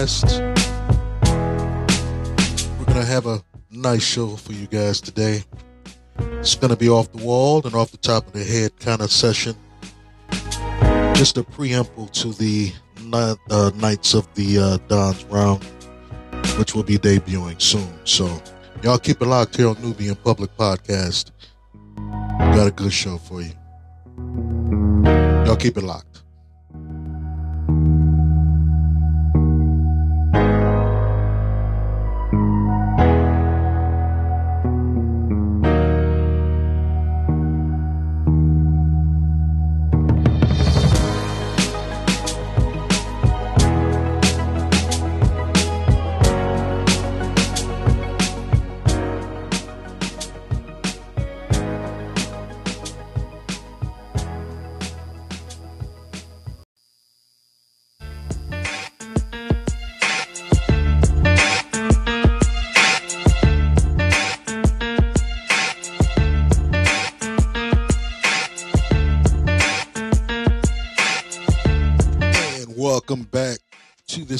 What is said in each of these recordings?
Podcast. We're going to have a nice show for you guys today. It's going to be off the wall and off the top of the head kind of session. Just a preamble to the uh, Knights of the uh, Dons round, which will be debuting soon. So, y'all keep it locked here on Being Public Podcast. Got a good show for you. Y'all keep it locked.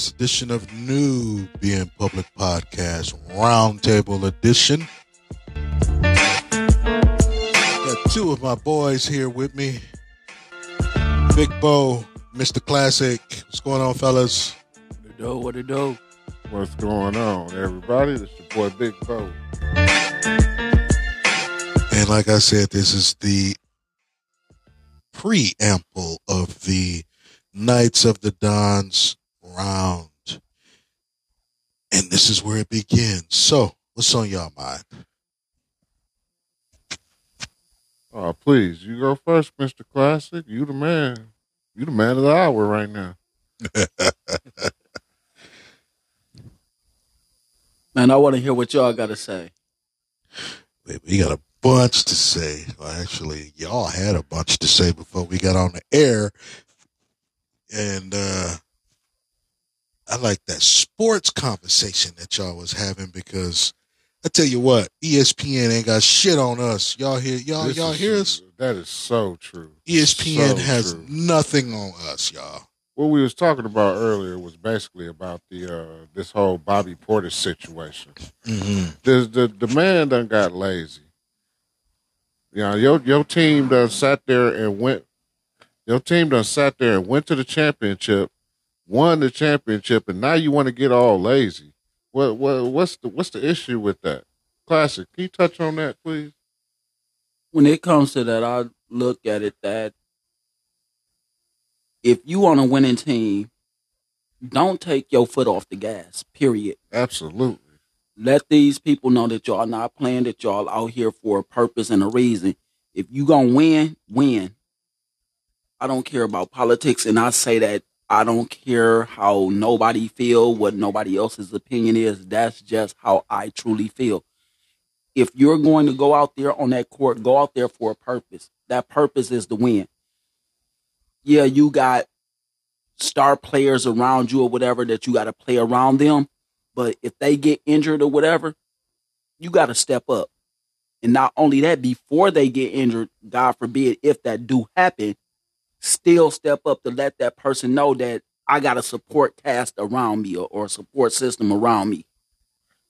This edition of New Being Public Podcast, Roundtable Edition. Got two of my boys here with me. Big Bo, Mr. Classic. What's going on, fellas? What it do? What it do? What's going on, everybody? This your boy Big Bo. And like I said, this is the preamble of the Knights of the Dons round. And this is where it begins. So, what's on y'all mind? Oh, please, you go first, Mister Classic. You the man. You the man of the hour right now. Man, I want to hear what y'all got to say. Baby, we got a bunch to say. Well, actually, y'all had a bunch to say before we got on the air. And uh I like that sports conversation that y'all was having because I tell you what, ESPN ain't got shit on us. Y'all hear y'all This y'all hear us? That is so true. ESPN So has true. nothing on us, y'all. What we was talking about earlier was basically about the uh this whole Bobby Portis situation. Mm-hmm. the the the man done got lazy. You know, your your team done sat there and went. Your team done sat there and went to the championship, won the championship, and now you want to get all lazy. What what what's the what's the issue with that? Classic. Can you touch on that, please? When it comes to that, I look at it that if you on a winning team, don't take your foot off the gas. Period. Absolutely. Let these people know that y'all not playing, that y'all out here for a purpose and a reason. If you gonna win, win. I don't care about politics, and I say that I don't care how nobody feel, what nobody else's opinion is. That's just how I truly feel. If you're going to go out there on that court, go out there for a purpose. That purpose is to win. Yeah, you got star players around you or whatever that you got to play around them. But if they get injured or whatever, you got to step up. And not only that, before they get injured, God forbid, if that do happen, still step up to let that person know that I got a support cast around me or, or a support system around me.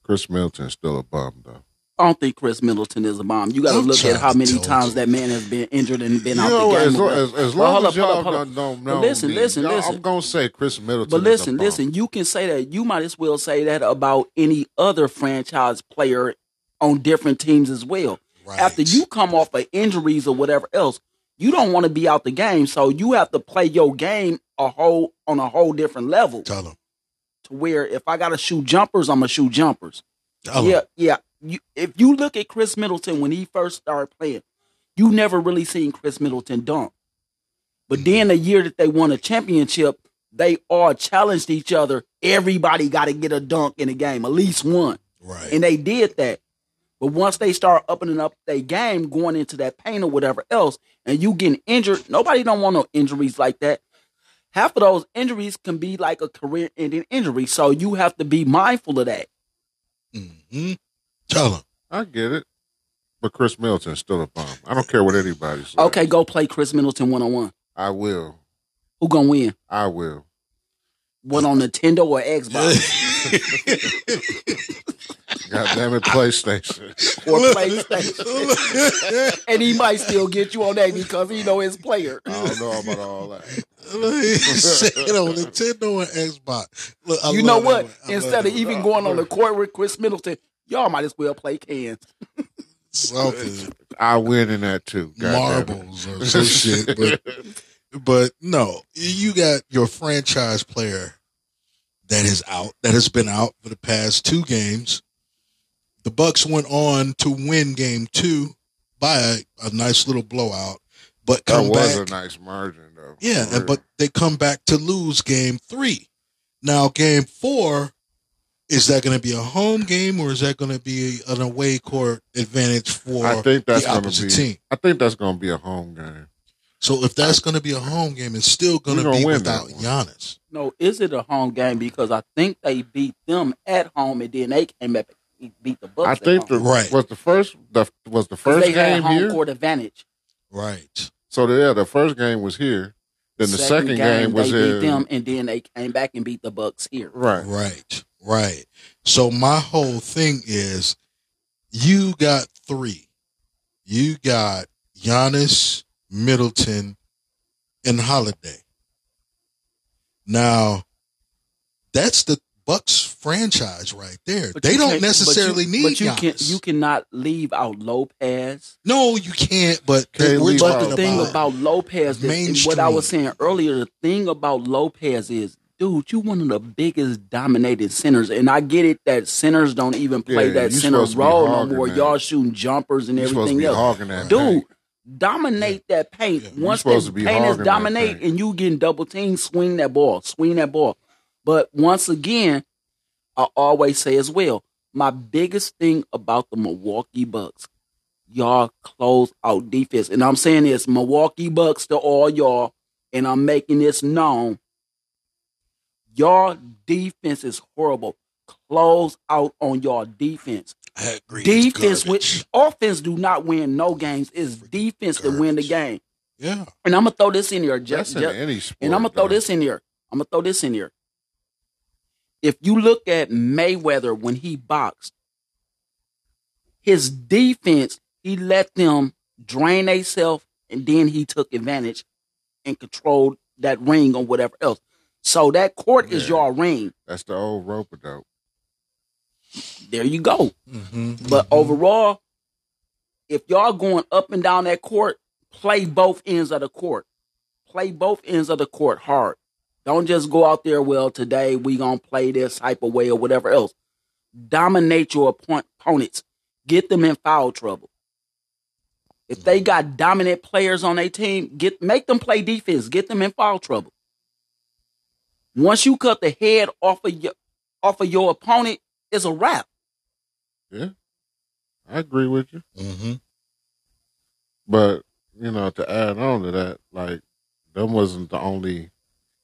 Khris Middleton's still a bum though. I don't think Khris Middleton is a bomb. You got to look at how many times that man has been injured and been You out know, the game. as, long, as, as Well, long hold as up, y'all up, don't, don't know, listen, me, listen, y'all- listen. I'm gonna say Khris Middleton. But is a listen, bum. listen, you can say that. You might as well say that about any other franchise player on different teams as well. Right. After you come off of injuries or whatever else, you don't want to be out the game. So you have to play your game a whole on a whole different level. tell them. To where if I gotta shoot jumpers, I'm gonna shoot jumpers. Tell yeah, them. yeah. You, if you look at Khris Middleton when he first started playing, you never really seen Khris Middleton dunk. But then the year that they won a championship, they all challenged each other. Everybody got to get a dunk in the game, at least one. Right. And they did that. But once they start upping up their game, going into that pain or whatever else, and you getting injured, nobody don't want no injuries like that. Half of those injuries can be like a career-ending injury, so you have to be mindful of that. Mm-hmm. Tell them. I get it, but Khris Middleton's still a bomb. I don't care what anybody says. Okay, go play Khris Middleton one on one. I will. Who gonna win? I will. What on Nintendo or Xbox God damn it, PlayStation. or PlayStation? and he might still get you on that because he know his player. I don't know about all that. he said on Nintendo and Xbox. Look, I you know what? one. I love Instead of even going on the court with Khris Middleton, y'all might as well play cans. one. something I win in that too. God marbles or some shit, but but no, you got your franchise player that is out, that has been out for the past two games. The Bucks went on to win game two by a, a nice little blowout, but come That was back. a nice margin, though. yeah, and, but they come back to lose game three. Now, game four, is that going to be a home game or is that going to be an away court advantage for I think that's the opposite be. team? I think that's going to be a home game. So if that's going to be a home game, it's still going to be without. Giannis. No, is it a home game? Because I think they beat them at home and then they came back and beat the Bucks. I at think the. Right. was the first the was the 'Cause first they had home here. court advantage. Right. So yeah, the first game was here. Then the second, game, was they in. beat them, and then they came back and beat the Bucks here. Right. Right. Right. So my whole thing is you got three. You got Giannis, Middleton, and Holiday. Now, that's the Bucks franchise right there. But they don't can't- but necessarily you, need But you Giannis. can you cannot leave out Lopez. no, you can't. But Can't we're talking out- But the thing about, about Lopez, is, what I was saying earlier, the thing about Lopez is, dude, you one of the biggest dominated centers, and I get it that centers don't even play Yeah, that center supposed to be role no more. that. Y'all shooting jumpers and You're supposed to everything be else. that Dude, paint. Dominate that paint. Yeah, Once to paint is dominate and you getting double team, swing that ball, swing that ball. But once again, I always say as well, my biggest thing about the Milwaukee Bucks, y'all close out defense. And I'm saying this, Milwaukee Bucks to all y'all, and I'm making this known. Y'all defense is horrible. Close out on y'all defense. Defense which offense do not win no games. It's defense that win the game. Yeah. And I'm gonna throw this in here, That's just, in any sport. and I'm gonna throw this in here. I'm gonna throw this in here. If you look at Mayweather when he boxed, his defense, he let them drain themselves, and then he took advantage and controlled that ring or whatever else. So that court is your ring. That's the old rope dope. There you go. Mm-hmm. But overall, if y'all going up and down that court, play both ends of the court. Play both ends of the court hard. Don't just go out there, well, today we gonna play this type of way or whatever else. Dominate your oppo- opponents. Get them in foul trouble. If they got dominant players on their team, get make them play defense. Get them in foul trouble. Once you cut the head off of your off of your opponent, it's a wrap. Yeah, I agree with you. Mm-hmm. But you know, to add on to that, like them wasn't the only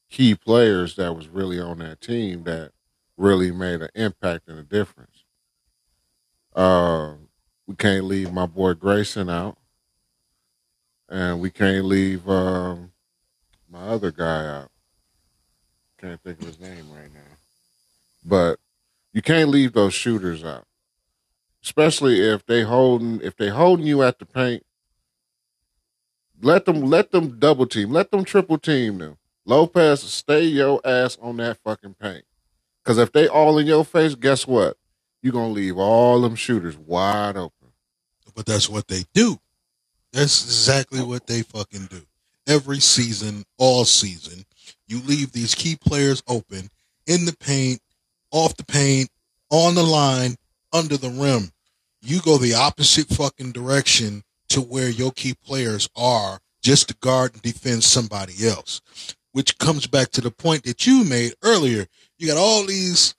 key players that was really on that team that really made an impact and a difference. Uh, we can't leave my boy Grayson out, and we can't leave um, my other guy out. Can't think of his name right now, but you can't leave those shooters out, especially if they holding if they holding you at the paint let them let them double team. Let them triple team them. Lopez, stay your ass on that fucking paint. Cause if they all in your face, guess what? You're gonna leave all them shooters wide open. But that's what they do. That's exactly what they fucking do. Every season, all season, you leave these key players open in the paint, off the paint, on the line, under the rim. You go the opposite fucking direction to where your key players are just to guard and defend somebody else. Which comes back to the point that you made earlier. You got all these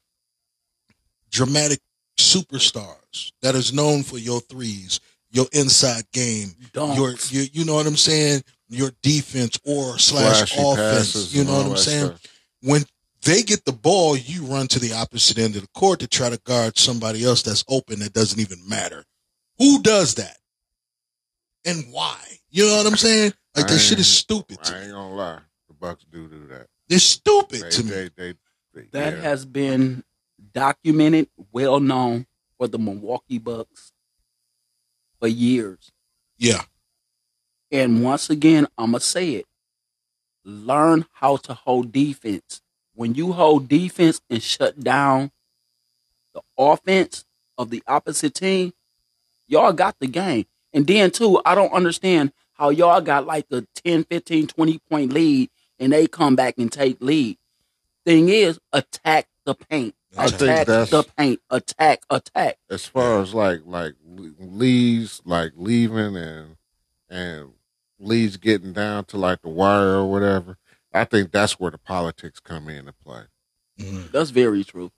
dramatic superstars that is known for your threes, your inside game, Dunks. your, your you know what I'm saying, your defense or slash Flashy offense. You know what I'm saying? stuff. When they get the ball, you run to the opposite end of the court to try to guard somebody else that's open that doesn't even matter. Who does that? And why? You know what I'm saying? Like I that shit is stupid to I me. ain't gonna lie. The Bucks do do that. They're stupid They, to me. they, they, healthy. That yeah. has been documented, well known for the Milwaukee Bucks for years. Yeah. And once again, I'm going to say it. Learn how to hold defense. When you hold defense and shut down the offense of the opposite team, y'all got the game. And then, too, I don't understand how y'all got like a 10, 15, 20 point lead and they come back and take lead. Thing is, attack the paint. I think Attack that's- the paint. Attack, attack. as far as like like leads like leaving and and leads getting down to like the wire or whatever. I think that's where the politics come into play. Mhm. That's very true.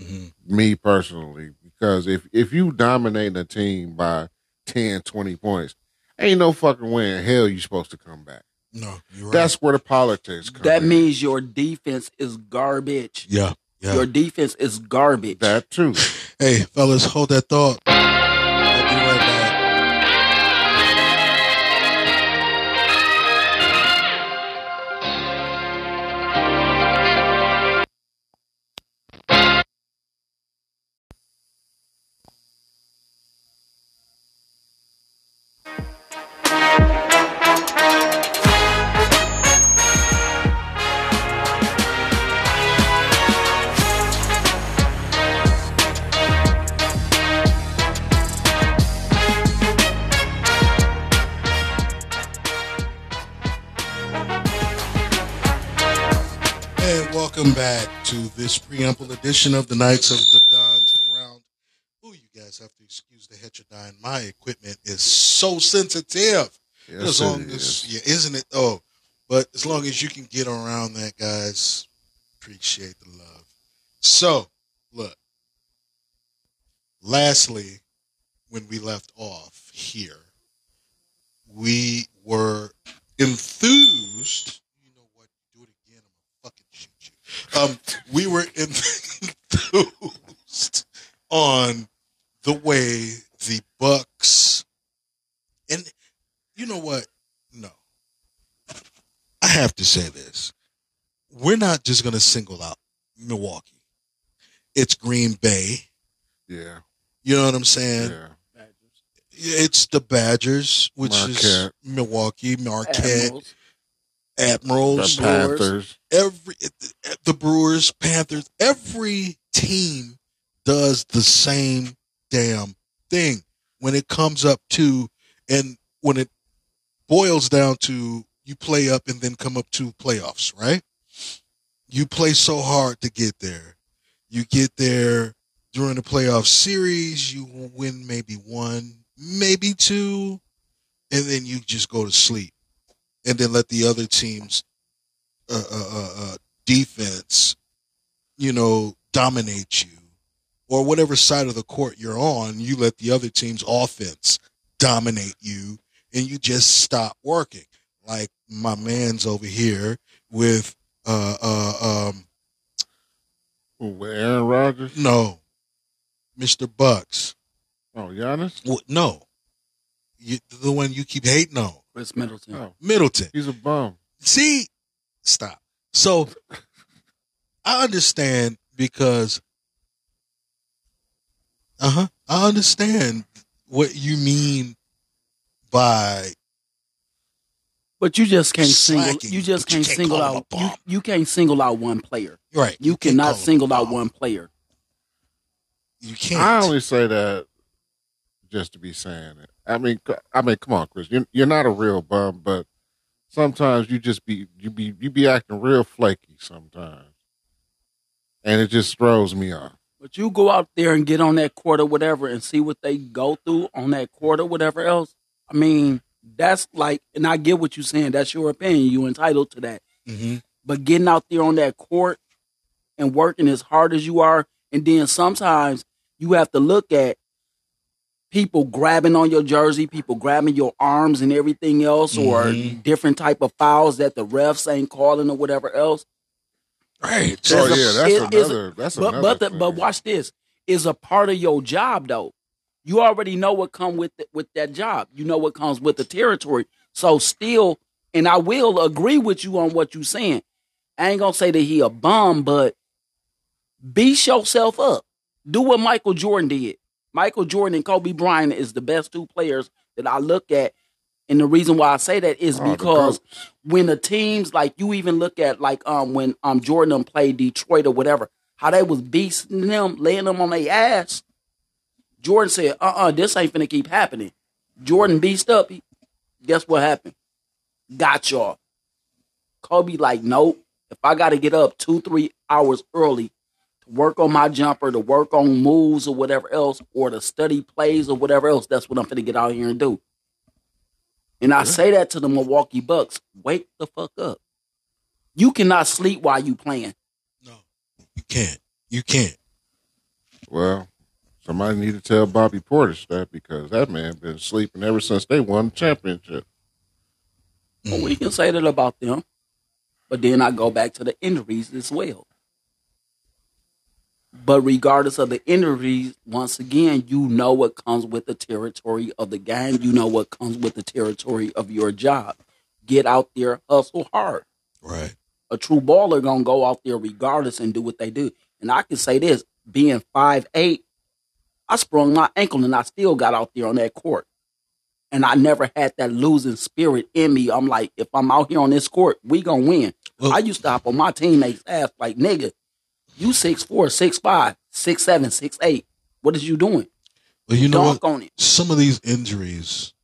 Mhm. Me personally, because if if you dominate a team by 10, 20 points, ain't no fucking way in hell you supposed to come back. No, you're right. That's where the politics come. That in. means your defense is garbage. yeah. Yeah. Your defense is garbage. that too. Hey, fellas, hold that thought. And welcome back to this preamble edition of the Knights of the Dons round. Ooh, you guys have to excuse the heterodyne. My equipment is so sensitive. Yes, as it long is. yeah, isn't it? Oh, but as long as you can get around that, guys, appreciate the love. So, look. Lastly, when we left off here, we were enthused. You know what? Do it again. I'm gonna fucking shoot you. Um, we were enthused on the way the Bucks and you know what? No. I have to say this. We're not just going to single out Milwaukee. It's Green Bay. yeah, You know what I'm saying? yeah. It's the Badgers, which is Milwaukee, Marquette, Admirals. Admirals, The Brewers. Panthers. every the Brewers, Panthers, every team does the same damn thing when it comes up to and when it boils down to you play up and then come up to playoffs, right? You play so hard to get there. You get there during the playoff series, you win maybe one, maybe two, and then you just go to sleep. And then let the other teams uh, uh, uh, uh, defense, you know, dominate you, or whatever side of the court you're on, you let the other team's offense dominate you, and you just stop working. Like my man's over here with uh uh um with Aaron Rodgers? no, Mister Bucks. Oh, Giannis? Well, no, you, the one you keep hating on, Khris Middleton. Oh, Middleton. he's a bum. See, stop. So I understand because, uh huh, I understand what you mean by But you just can't single. You just can't can't single out. You, you can't single out one player. right. You can't cannot call him a single out one player. You can't. I only say that just to be saying it. I mean, c- I mean, come on, Khris. You're, you're not a real bum, but sometimes you just be you be you be acting real flaky sometimes, and it just throws me off. But you go out there and get on that court or whatever and see what they go through on that court or whatever else. I mean, that's like, and I get what you're saying. That's your opinion. You're entitled to that. hmm But getting out there on that court and working as hard as you are, and then sometimes you have to look at people grabbing on your jersey, people grabbing your arms and everything else, or Mhm. different type of fouls that the refs ain't calling or whatever else. Right. Oh There's yeah, that's it- another. That's But another. but the, thing. but watch this is a part of your job though. You already know what come with it, with that job. You know what comes with the territory. So still, and I will agree with you on what you're saying. I ain't gonna say that he a bum, but Beat yourself up. Do what Michael Jordan did. Michael Jordan and Kobe Bryant is the best two players that I look at. And the reason why I say that is Oh, because when the teams like you even look at like um when um Jordan them played Detroit or whatever, how they was beasting them, laying them on their ass. Jordan said, uh uh this ain't finna keep happening. Jordan beast up. He, guess what happened? Got y'all. Kobe like, nope. If I gotta get up two, three hours early to work on my jumper, to work on moves or whatever else, or to study plays or whatever else, that's what I'm finna get out here and do. And I say that to the Milwaukee Bucks. Wake the fuck up. You cannot sleep while you playing. No, you can't. You can't. Well, somebody need to tell Bobby Portis that because that man been sleeping ever since they won the championship. Well, we can say that about them. But then I go back to the injuries as well. But regardless of the injuries, once again, you know what comes with the territory of the game. You know what comes with the territory of your job. Get out there, hustle hard. Right. A true baller gonna go out there regardless and do what they do. And I can say this, being five eight, I sprung my ankle and I still got out there on that court. And I never had that losing spirit in me. I'm like, if I'm out here on this court, we gonna win. I used to hop on my teammates' ass like, nigga, you six four, six five, six seven, six eight. What is you doing? Well, you know what? On it. Some of these injuries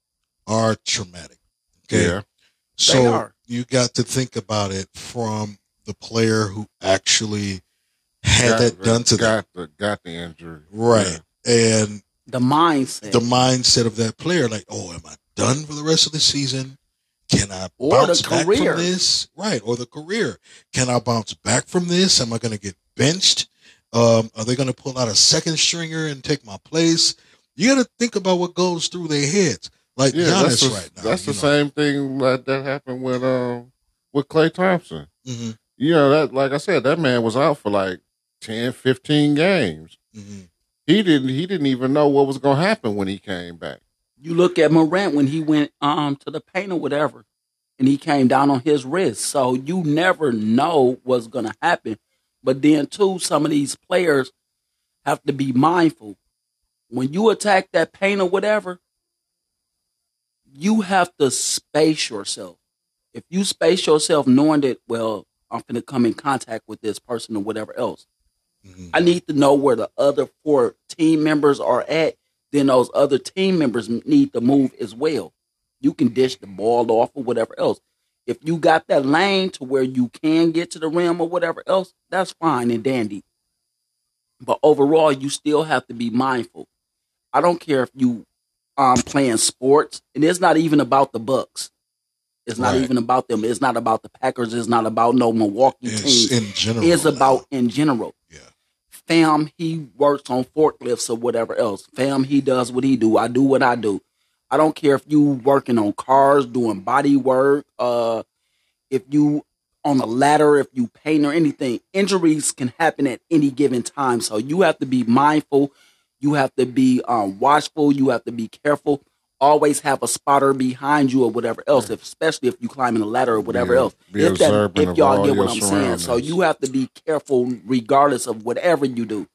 are traumatic. Okay. Yeah. So are. you got to think about it from the player who actually had Got that done to them. got the got the injury. Right. And The mindset. the mindset of that player, like, oh, am I done for the rest of the season? Can I Or bounce the back career. from this? Right. Or the career. Can I bounce back from this? Am I going to get benched? Um, are they going to pull out a second stringer and take my place? You got to think about what goes through their heads. Like Yeah, Giannis that's the, right now. that's the know. same thing like that happened with um with Klay Thompson. Mhm, You know that like I said, that man was out for like 10, 15 games. mhm. He didn't he didn't even know what was gonna happen when he came back. You look at Morant when he went um to the paint or whatever, and he came down on his wrist. So you never know what's gonna happen. But then too, some of these players have to be mindful. When you attack that paint or whatever, you have to space yourself. If you space yourself knowing that, well, I'm gonna come in contact with this person or whatever else. Mhm. I need to know where the other four team members are at. Then those other team members need to move as well. You can dish the ball off or whatever else. If you got that lane to where you can get to the rim or whatever else, that's fine and dandy. But overall, you still have to be mindful. I don't care if you um playing sports, and it's not even about the Bucks. It's not Right. even about them. It's not about the Packers. It's not about no Milwaukee It's team. in general. It's about in general Yeah. fam he works on forklifts or whatever else fam he does what he do i do what i do i don't care if you working on cars doing body work uh if you on a ladder if you paint or anything injuries can happen at any given time. So you have to be mindful. You have to be um, watchful. You have to be careful. Always have a spotter behind you or whatever else if, especially if you climbing a ladder or whatever else. be if, that, if y'all get what i'm saying. So you have to be careful regardless of whatever you do.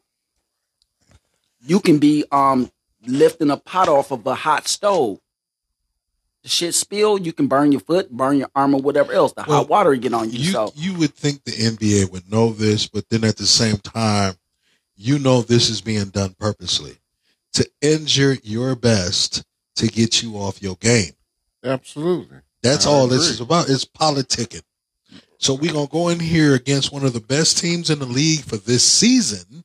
You can be um lifting a pot off of a hot stove. The shit spill, you can burn your foot, burn your arm, or whatever else. The Well, hot water get on you. You so you would think the NBA would know this, but then at the same time, you know this is being done purposely to injure your best to get you off your game. Absolutely. That's I all this is about. It's politicking. So we're gonna go in here against one of the best teams in the league for this season,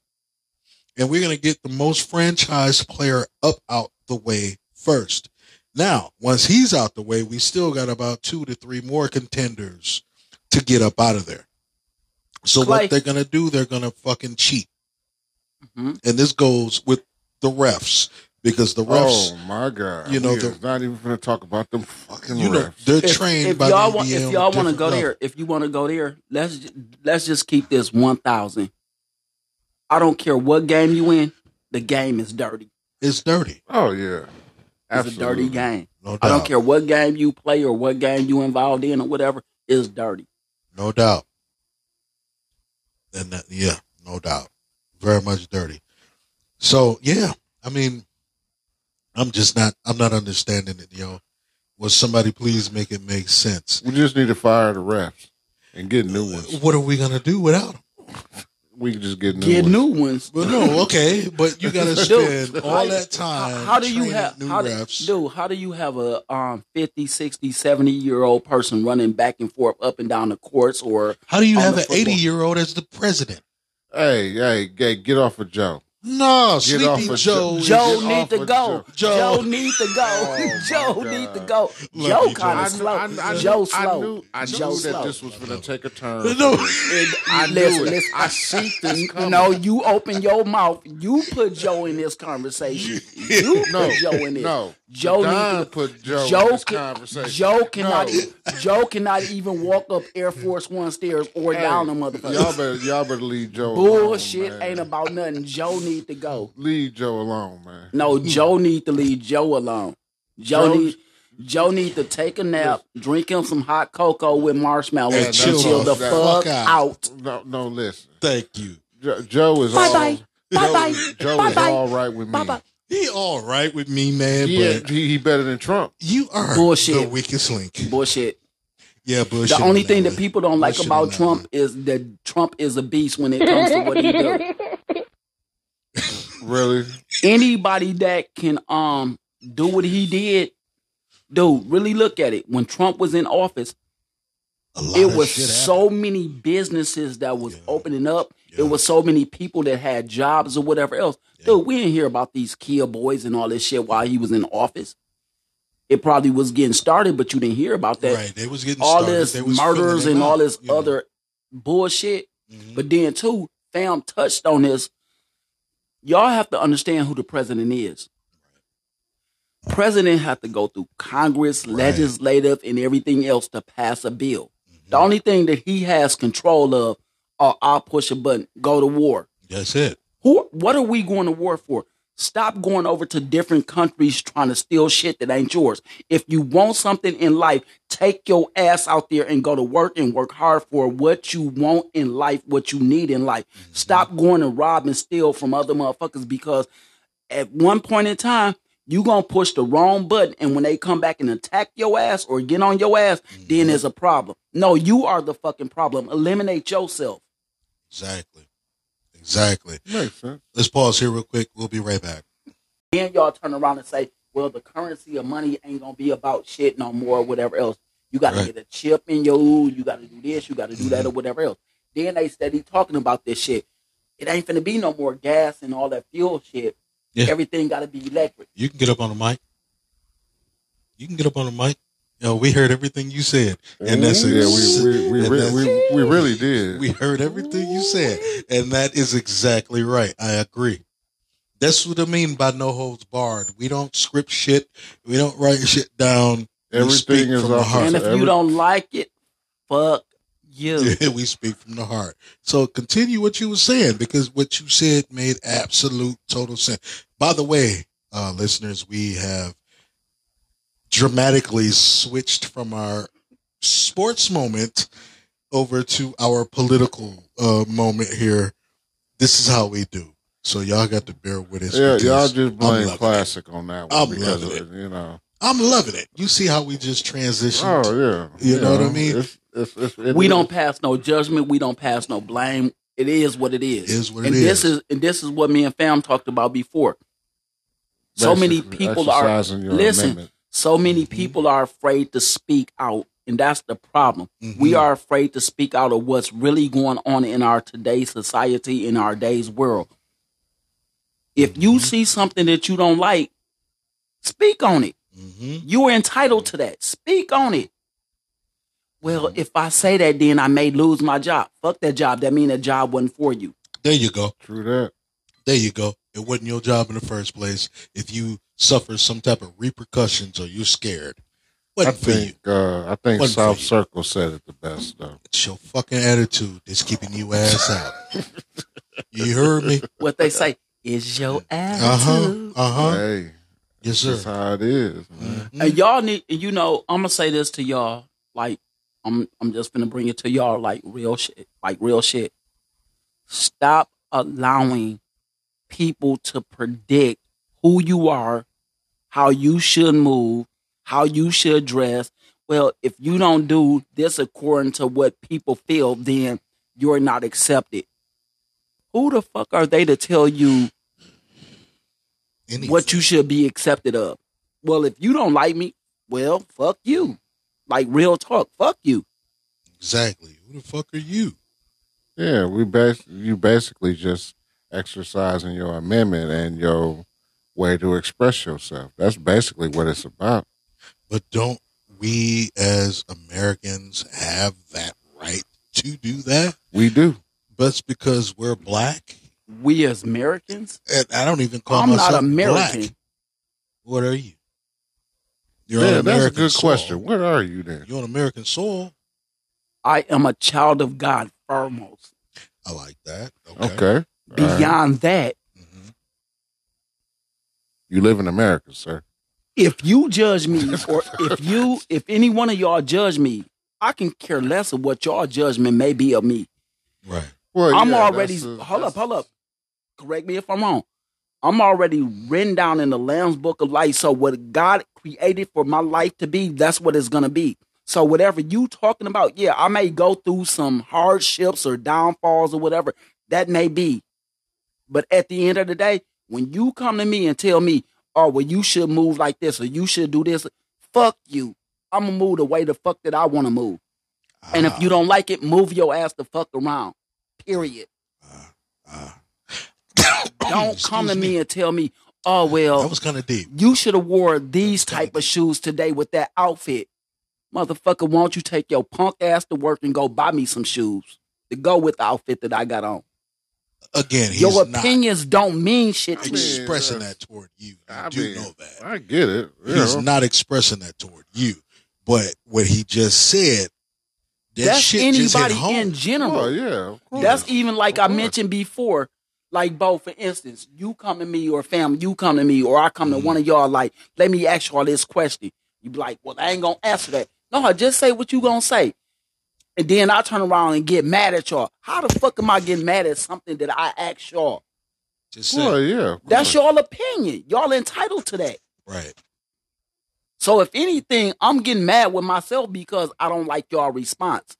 and we're gonna get the most franchise player up out the way first. Now, once he's out the way, we still got about two to three more contenders to get up out of there. So Clay. what they're gonna do, they're gonna fucking cheat. Mhm. And this goes with the refs because the refs, oh my god! you know, we the- is not even going to talk about them fucking you know, refs. they're if, trained if by y'all the want, if y'all want to go level. there, if you want to go there, let's let's just keep this one thousand. I don't care what game you in, the game is dirty. It's dirty, oh yeah, It's Absolutely. a dirty game. no doubt. I don't care what game you play or what game you involved in or whatever. It's dirty. No doubt. And that, yeah, no doubt. very much dirty. So yeah, I mean, I'm just not. I'm not understanding it, yo. Will somebody please make it make sense? We just need to fire the refs and get new ones. What are we gonna do without them? We can just get new Get ones. new ones. Well, no, okay, but you got to Dude, spend all that time. How, how do you have new how do, dude, how do you have a um 50, 60, 70 year old person running back and forth up and down the courts or How do you have an 80 year old as the president? Hey, hey, hey, get off of Joe. No, Get off Sleepy of Joe. Joe. Joe need to go. Joe. Joe, need to go. Oh, Joe need to go. Joe you, kind Joe. of slow. I, I, Joe I knew, I Joe knew slow. that this was going to take a turn. No. And- I knew listen, it. listen. I see this coming. No, you open your mouth. You put Joe in this conversation. You No, put Joe in this. no. Joe need to put Joe, Joe in this can- conversation. Joe cannot. No. Joe cannot even walk up Air Force One stairs or Hey, down them motherfuckers. Y'all better, y'all better leave Joe Bullshit alone, man. ain't about nothing. Joe need to go. Leave Joe alone, man. No, Joe need to leave Joe alone. Joe, Joe- need Joe need to take a nap, drink him some hot cocoa with marshmallows, And and chill chill, the the fuck fuck out. out. No, no, listen. Thank you. Jo- Joe is Bye all. bye. Joe, Bye bye. Joe Bye is bye. all right with me. Bye bye. He all right with me, man, Yeah, but he, he better than Trump. you are Bullshit. the weakest link. Bullshit. Yeah, bullshit. The only on thing that that one. people don't like Bullshit on about that Trump one. is that Trump is a beast when it comes to what he does. Really? Anybody that can um do what he did, dude, really look at it. When Trump was in office, A lot it was so many businesses that was Yeah. opening up. Yeah. It was so many people that had jobs or whatever else. Yeah. Dude, we didn't hear about these Kia boys and all this shit while he was in office. It probably was getting started, but you didn't hear about that. Right, they was getting all started. this murders and all this know. other bullshit. Mhm. But then too, fam touched on this. Y'all have to understand who the president is. President have to go through Congress, Right. legislative, and everything else to pass a bill. Mm-hmm. The only thing that he has control of, oh, I'll push a button, go to war. That's it. Who? What are we going to war for? Stop going over to different countries trying to steal shit that ain't yours. If you want something in life, take your ass out there and go to work and work hard for what you want in life, what you need in life. Stop going to rob and steal from other motherfuckers because at one point in time, you gonna push the wrong button, and when they come back and attack your ass or get on your ass, then mm-hmm. there's a problem. No, you are the fucking problem. Eliminate yourself. Exactly. Exactly. Makes sense. Let's pause here real quick. We'll be right back. then y'all turn around and say, well, the currency of money ain't gonna be about shit no more, or whatever else. You gotta Right. get a chip in your you gotta do this, you gotta do that, mm-hmm. or whatever else. Then they steady talking about this shit. It ain't gonna be no more gas and all that fuel shit. Yeah. Everything gotta be electric. You can get up on the mic. You can get up on the mic. You know, we heard everything you said, and that's yeah, ex- we we we, and re- that's- we, we really did. we heard everything you said, and that is exactly right. I agree. That's what I mean by no holds barred. We don't script shit. We don't write shit down. Everything is from off heart. And if every- you don't like it, fuck you. Yeah, we speak from the heart. So continue what you were saying because what you said made absolute total sense. By the way, uh, listeners, we have dramatically switched from our sports moment over to our political uh, moment here. This is how we do. So y'all got to bear with us. yeah, y'all just I'm blame loving classic on that one I'm because loving of it, you know. I'm loving it. You see how we just transitioned. Oh yeah, You know what I mean? It's, it's, it's, it we is- don't pass no judgment. We don't pass no blame. It is what it is. It is what it and is. this is and this is what me and fam talked about before. So many people are exercising listen. amendment. So many Mhm. people are afraid to speak out, and that's the problem. Mhm. We are afraid to speak out of what's really going on in our today's society, in our day's world. If you Mhm. see something that you don't like, speak on it. Mhm. You are entitled to that. Speak on it. Well, if I say that, then I may lose my job. Fuck that job. That mean that job wasn't for you. There you go. True that. There you go. It wasn't your job in the first place. If you suffer some type of repercussions or you're scared, I wasn't for you. think uh, I think Wasn't South. Circle said it the best though. It's your fucking attitude that's keeping you ass out. you heard me? What they say is your attitude. Uh huh. Uh huh. Hey, Yes, sir. that's how it is. Man. Mhm. And y'all need, you know, I'm gonna say this to y'all. Like, I'm, I'm just gonna bring it to y'all, like real shit, like real shit. Stop allowing people to predict who you are, how you should move, how you should dress. Well, if you don't do this according to what people feel, then you're not accepted. Who the fuck are they to tell you Anything. what you should be accepted of? Well, if you don't like me, well, fuck you. Like real talk, fuck you. exactly? Who the fuck are you? Yeah, we bas- you basically just exercising your amendment and your way to express yourself. That's basically what it's about. But don't we as Americans have that right to do that? We do. But it's because we're black. We as Americans, And I don't even call I'm myself not American. black. What are you? You're yeah, on that's a good soil. question. What are you then? You're on American soil. I am a child of God foremost. I like that. Okay. Okay. All right. Beyond that, hmm You live in America, sir. if you judge me or if you if any one of y'all judge me, I can care less of what y'all judgment may be of me. Right. Well, I'm yeah, already a- hold up, hold up. Correct me if I'm wrong. I'm already written down in the Lamb's Book of Life. So what God created for my life to be, that's what it's gonna be. So whatever you talking about, yeah, I may go through some hardships or downfalls or whatever that may be. But at the end of the day, when you come to me and tell me, oh, well, you should move like this or you should do this, fuck you. I'm gonna move the way the fuck that I wanna move. And if you don't like it, move your ass the fuck around. Period. Ah. Don't come to Excuse me and tell me, oh well, That was kind of deep. you should have wore these That was type of shoes today with that outfit. Motherfucker, won't you take your punk ass to work and go buy me some shoes to go with the outfit that I got on? Again, he's your not opinions don't mean shit to me. expressing that's- that toward you. You I do mean, know that. I get it. you He's not expressing that toward you. But what he just said, that That's shit just hit anybody home. in general. Oh, yeah. of course. That's even like Of I mentioned before. Like, Bo, for instance, you come to me or family, you come to me, or I come to one of y'all, like, let me ask y'all this question. You be like, well, I ain't gonna answer that. No, I just say what you gonna say. And then I turn around and get mad at y'all. How the fuck am I getting mad at something that I asked y'all? Just say, Well, yeah. That's y'all opinion. Y'all entitled to that. right. So if anything, I'm getting mad with myself because I don't like y'all response.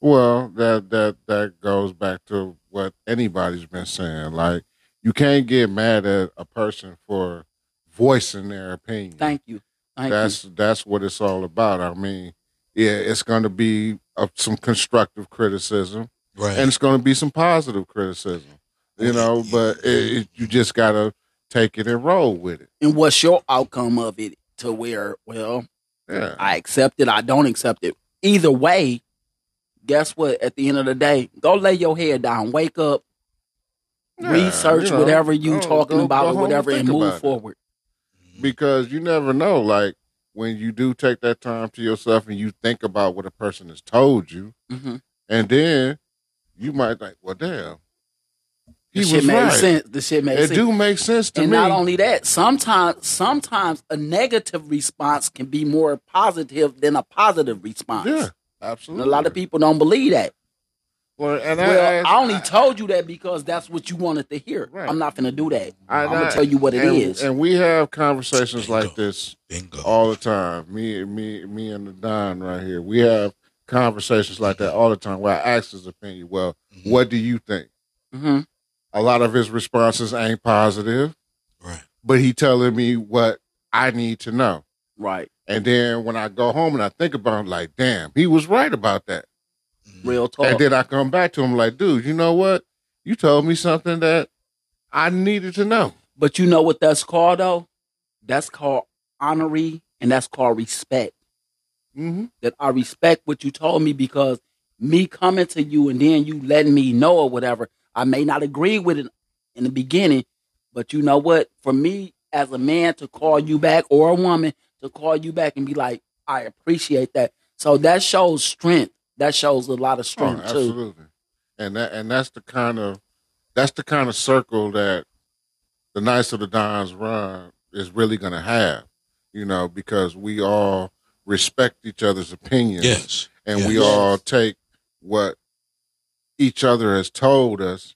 Well, that that that goes back to what anybody's been saying. Like, you can't get mad at a person for voicing their opinion. Thank you. Thank that's you. that's what it's all about. I mean, yeah, it's going to be uh, some constructive criticism, Right. and it's going to be some positive criticism. You know, but it, it, you just got to take it and roll with it. And what's your outcome of it to where, well, Yeah, I accept it, I don't accept it. Either way, guess what? At the end of the day, go lay your head down, wake up, Yeah, research you know, whatever you go- talking go- about go or whatever and move it. forward. because you never know. Like when you do take that time to yourself and you think about what a person has told you, hmm and then you might think, "Well, damn, he The shit was made right." sense. The shit made It sense. do make sense to and me. And not only that, sometimes sometimes a negative response can be more positive than a positive response. yeah, And absolutely. a lot of people don't believe that. Well, and Well, I, I, only told you that because that's what you wanted to hear. Right. I'm not gonna do that. I- I'm gonna tell you what it and, is. and we have conversations like this Bingo. all the time. Me, me, me, and the Don right here. We have conversations like that all the time. Where I ask his opinion. Well, Mhm. what do you think? hmm A lot of his responses ain't positive, Right. but he telling me what I need to know. Right. And then when I go home and I think about it, like, damn, he was right about that. Mhm. Real talk. And then I come back to him like, dude, you know what? You told me something that I needed to know. But you know what that's called though? That's called honoree and that's called respect. Mm-hmm. That I respect what you told me because me coming to you and then you letting me know or whatever, I may not agree with it in the beginning, but you know what? For me as a man to call you back or a woman to call you back and be like, I appreciate that. So that shows strength. That shows a lot of Oh, strength too. absolutely. And that and that's the kind of that's the kind of circle that the Knights of the Dons run is really gonna have, you know, because we all respect each other's opinions Yes. and we all take what each other has told us,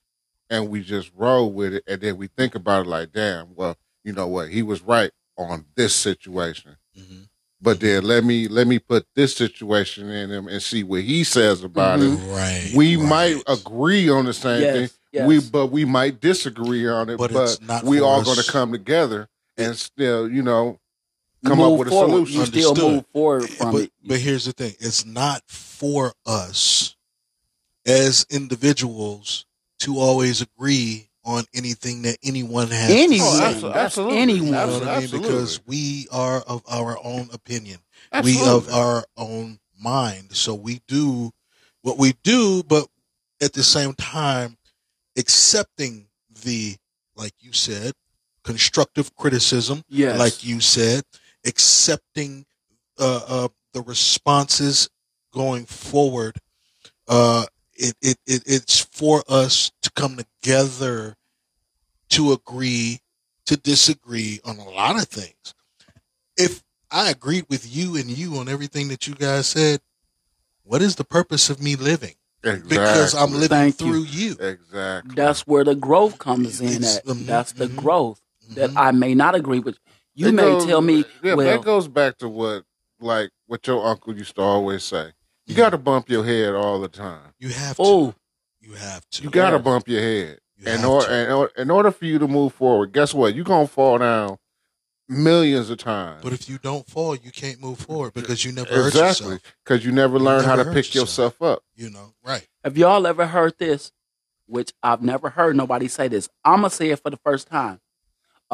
and we just roll with it, and then we think about it like, damn, well, you know what, he was right on this situation. Mhm. But then let me let me put this situation in him and see what he says about Mhm. it. Right. We right. might agree on the same Yes, thing. yes. We but we might disagree on it. But But, it's not we for all going to come together and still, you know, You come up move with a solution. You still Understood. move forward from but, it. but here's the thing it's not for us as individuals to always agree on anything that anyone has to Anyone. Oh, say. abso- That's absolutely. anyone. You know what I mean? Because we are of our own opinion. Absolutely. We of our own mind. So we do what we do, but at the same time, accepting the, like you said, constructive criticism, Yes. like you said, accepting uh, uh, the responses going forward. Uh, it, it, it it's for us to come together to agree to disagree on a lot of things. If I agreed with you and you on everything that you guys said, what is the purpose of me living? exactly. Because I'm living Thank through you. exactly. That's where the growth comes in It's- at. mhm, That's the mhm, growth that Mhm. I may not agree with. You It may goes- tell me, yeah, well, that goes back to what like what your uncle used to always say. You got to bump your head all the time. You have to. oh, You have to. You got to Yes. bump your head. You in have order, in order, in order for you to move forward, guess what? You're gonna fall down millions of times. But if you don't fall, you can't move forward because you never hurt exactly, because you never You learn how to hurt pick yourself up. You know, right? have y'all ever heard this? Which I've never heard nobody say this. I'm gonna say it for the first time.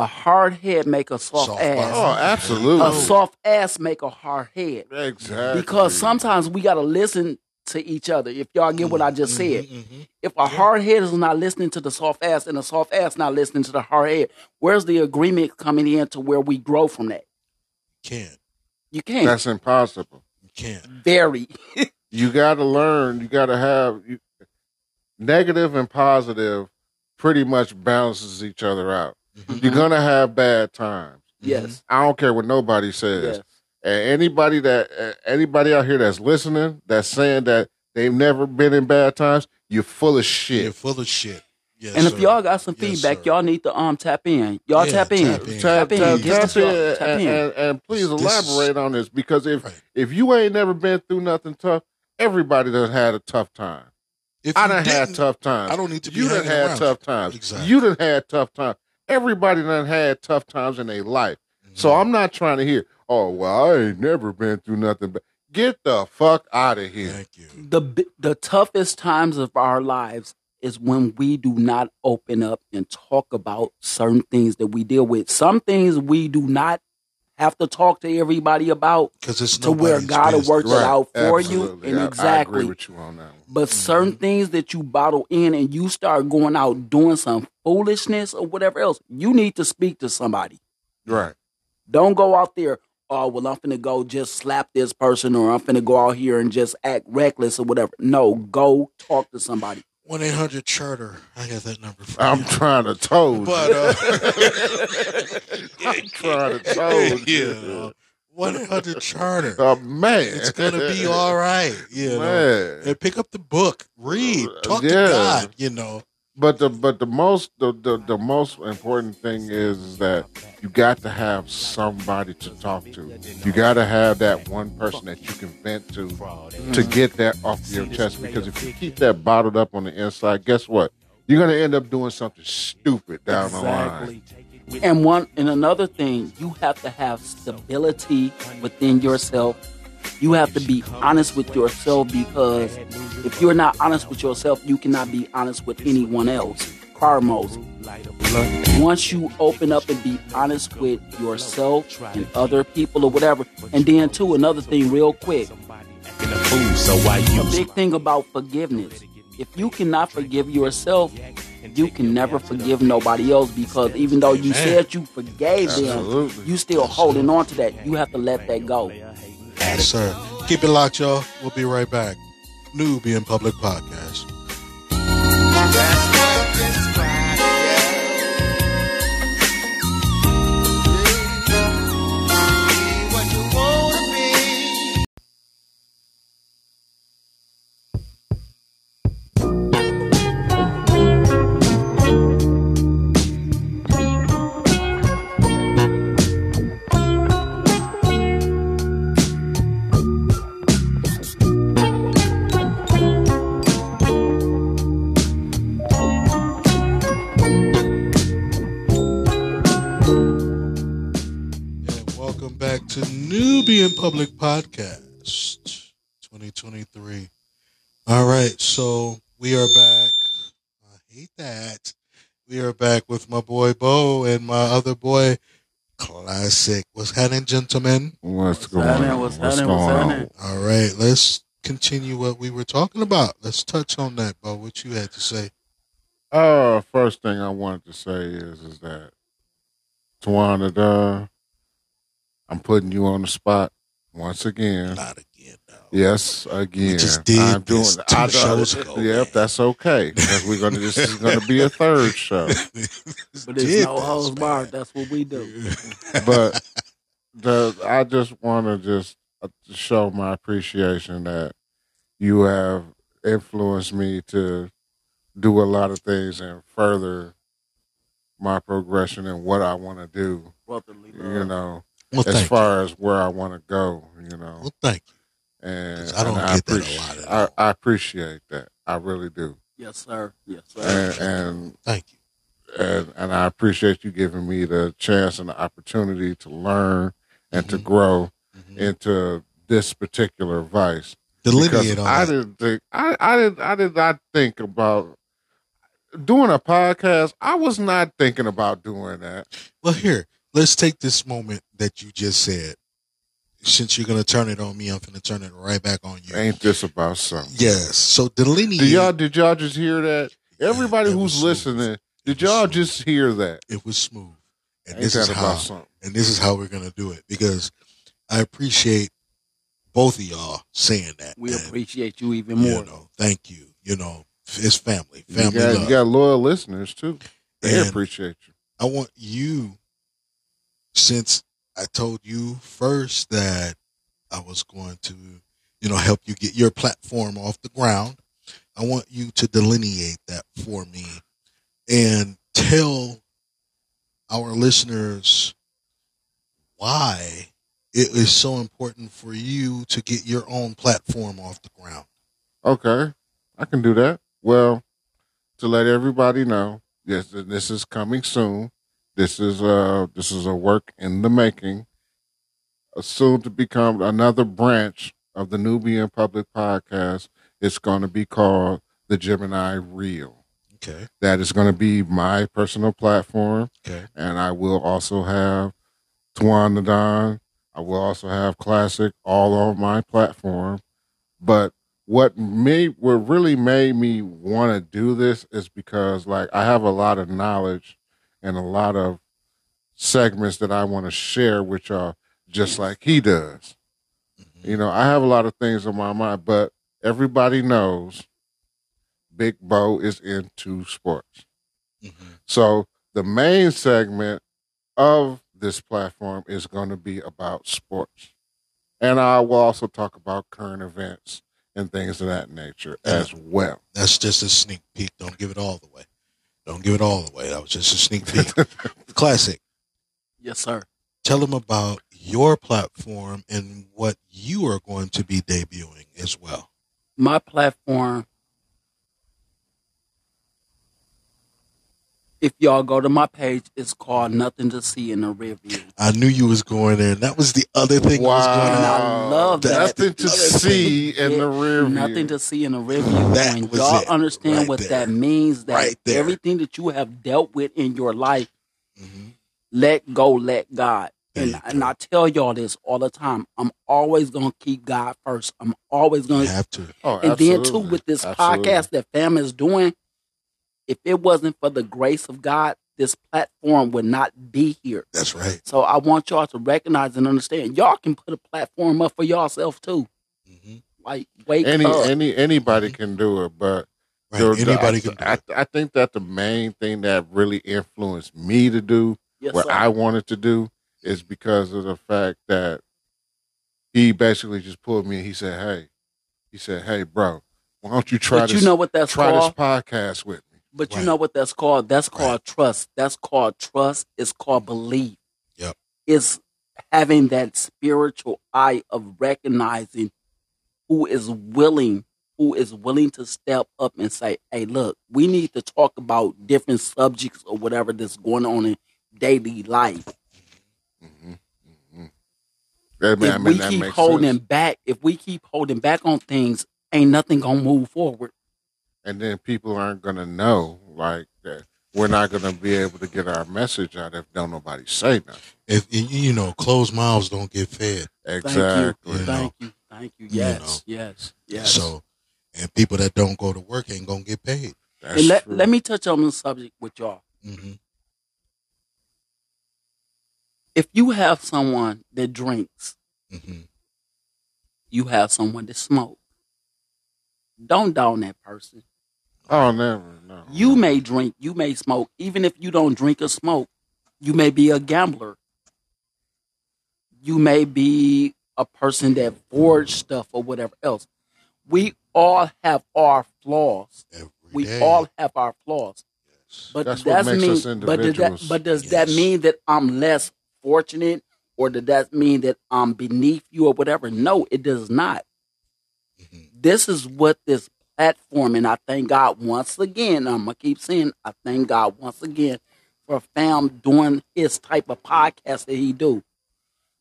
A hard head make a soft, Soft ass. Oh, absolutely. A soft ass make a hard head. Exactly. Because sometimes we gotta listen to each other. If y'all get what I just said. Mhm, mhm. If a hard head is not listening to the soft ass and the soft ass not listening to the hard head, where's the agreement coming in to where we grow from that? Can't. You can't. that's impossible. You can't. Very. You got to learn. You got to have you, negative and positive. Pretty much balances each other out. You're gonna have bad times. yes. I don't care what nobody says. Yes. And anybody that uh, anybody out here that's listening, that's saying that they've never been in bad times, you're full of shit. You're full of shit. Yes, And if sir. y'all got some Yes, feedback, sir. y'all need to um tap in. Y'all Yeah, tap in. tap in. Tap, Tap in. tap, Get tap the in, show. Tap and, in. and- and please This is- elaborate on this because if Right. if you ain't never been through nothing tough, everybody done had a tough time. if I you done had didn't- tough times. I don't need to be You done hanging had around tough times. Exactly. You done had tough times. Everybody done had tough times in their life. So Mhm. I'm not trying to hear, oh well, I ain't never been through nothing. But get the fuck out of here. Thank you. The the toughest times of our lives is when we do not open up and talk about certain things that we deal with. Some things we do not have to talk to everybody about Because it's to where God will work it out for you. And I- I, exactly. agree with you on that one. But mm-hmm. certain things that you bottle in and you start going out doing some foolishness or whatever else, you need to speak to somebody. Right. Don't go out there, oh, well, I'm finna go just slap this person or I'm finna go out here and just act reckless or whatever. No, go talk to somebody. One eight hundred charter. I got that number for I'm you. trying to told But uh, I'm trying to told yeah, one eight hundred charter. Oh man, It's gonna be all right. You know, and pick up the book, read, talk yeah. to God. You know, But the but the most the, the, the most important thing is, is that you got to have somebody to talk to. You got to have that one person that you can vent to to get that off your chest. Because if you keep that bottled up on the inside, guess what? You're gonna end up doing something stupid down the line. And one and another thing, you have to have stability within yourself. You have to be honest with yourself because if you're not honest with yourself, you cannot be honest with anyone else. Carmos. Once you open up and be honest with yourself and other people or whatever, and then too another thing real quick, a big thing about forgiveness. If you cannot forgive yourself, you can never forgive nobody else because even though you said you forgave them, you still holding on to that. You have to let that go. Yes, sir. Keep it locked, y'all. We'll be right back. Nubian Public Podcast. Nubian Public Podcast 2023. All right, so we are back. I hate that. We are back with my boy Bo and my other boy Classic. What's happening, gentlemen? What's, What's going happening? on? What's What's happening? going What's on? All right, let's continue what we were talking about. Let's touch on that, Bo. What you had to say. Uh, first thing I wanted to say is is that Tawana Dunn, I'm putting you on the spot once again. Not again, now. Yes, again. just did I'm this doing two I know- shows ago, Yep, man. that's okay. We're gonna this is gonna be a third show. But it's Did no this, holds man. barred. That's what we do. But the I just want to just uh, show my appreciation that you have influenced me to do a lot of things and further my progression and what I want to do. Brotherly You know, well, as thank far as where I want to go. You know. Well, thank you. and 'Cause I don't and get that a lot at I, all. I appreciate that. I really do, Yes, sir. Yes, sir. and and Thank you. and, and I appreciate you giving me the chance and the opportunity to learn and to Mhm. grow Mhm. into this particular vice. Delineate Because on I that. didn't think I, I did I did not think about doing a podcast. I was not thinking about doing that. Well, here, let's take this moment that you just said. Since you're going to turn it on me, I'm going to turn it right back on you. Ain't this about something? Yes. So delineate. Did y'all did y'all just hear that? Everybody it who's listening, did y'all smooth. just hear that? It was smooth. And Ain't this is that how. something? And this is how we're going to do it because I appreciate both of y'all saying that. we And, appreciate you even more. You more. know, thank you. You know, it's family. You Family got, love. you got loyal listeners too. They And- appreciate you. I want you, since I told you first that I was going to, you know, help you get your platform off the ground, I want you to delineate that for me and tell our listeners why it is so important for you to get your own platform off the ground. Okay, I can do that. Well, to let everybody know, yes, this is coming soon. This is uh this is a work in the making. Soon to become another branch of the Nubian Public Podcast. It's going to be called the Gemini Reel. Okay. That is going to be my personal platform, Okay. and I will also have Tawan the Don. I will also have Classic all on my platform. But what made what really made me want to do this is because like I have a lot of knowledge and a lot of segments that I want to share with y'all, just like he does. You know, I have a lot of things on my mind, but everybody knows Big Bo is into sports. Mhm. So the main segment of this platform is going to be about sports. And I will also talk about current events and things of that nature as well. That's just a sneak peek. Don't give it all the way. Don't give it all away. That was just a sneak peek. Classic. Yes, sir. tell them about your platform and what you are going to be debuting as well. My platform. If y'all go to my page, it's called Nothing to See in the Rear View. I knew you was going there. And that was the other thing. I was And I love that. Nothing to see in the rear view. Nothing to see in the rear view. That when was y'all it, understand right what there. that means, that Right there. everything that you have dealt with in your life, Mhm. let go, let God. And, you and. I tell y'all this all the time. I'm always gonna keep God first. I'm always gonna have to. Oh, and then too with this Absolutely. podcast that fam is doing, if it wasn't for the grace of God, this platform would not be here. That's right. So I want y'all to recognize and understand. Y'all can put a platform up for yourself too. hmm Like wake any up. any anybody can do it, but Right. the- the- Anybody I, can do I, it. I think that the main thing that really influenced me to do yes, what sir. I wanted to do is because of the fact that he basically just pulled me and he said, "Hey," he said, "Hey, bro, why don't you try but this? you know what that's try called? this podcast with me." But you know what that's called? That's called Right. trust. That's called trust. It's called belief. Yep. It's having that spiritual eye of recognizing who is willing, who is willing to step up and say, Hey, look, we need to talk about different subjects or whatever that's going on in daily life. hmm hmm I mean, if I mean, we keep holding sense. back, if we keep holding back on things, ain't nothing gonna move forward. And then people aren't gonna know like that. We're not gonna be able to get our message out if don't nobody say nothing. If you know, closed mouths don't get fed. Exactly. You know. Thank you. Thank you. You Yes. Yes. Yes. So, and people that don't go to work ain't gonna get paid. That's and let, true. let me touch on the subject with y'all. hmm If you have someone that drinks, hmm you have someone that smokes. Don't down that person. Oh, never. No. You may drink, you may smoke. Even if you don't drink or smoke, you may be a gambler. You may be a person that forged stuff or whatever else. We all have our flaws. Every We day. all have our flaws. Yes. But That's does what that makes mean? us but does that? But does that mean that I'm less fortunate, or does that mean that I'm beneath you, or whatever? No, it does not. Mhm. This is what this platform, and I thank God once again. I'm gonna keep saying, I thank God once again for Fam doing his type of podcast that he do.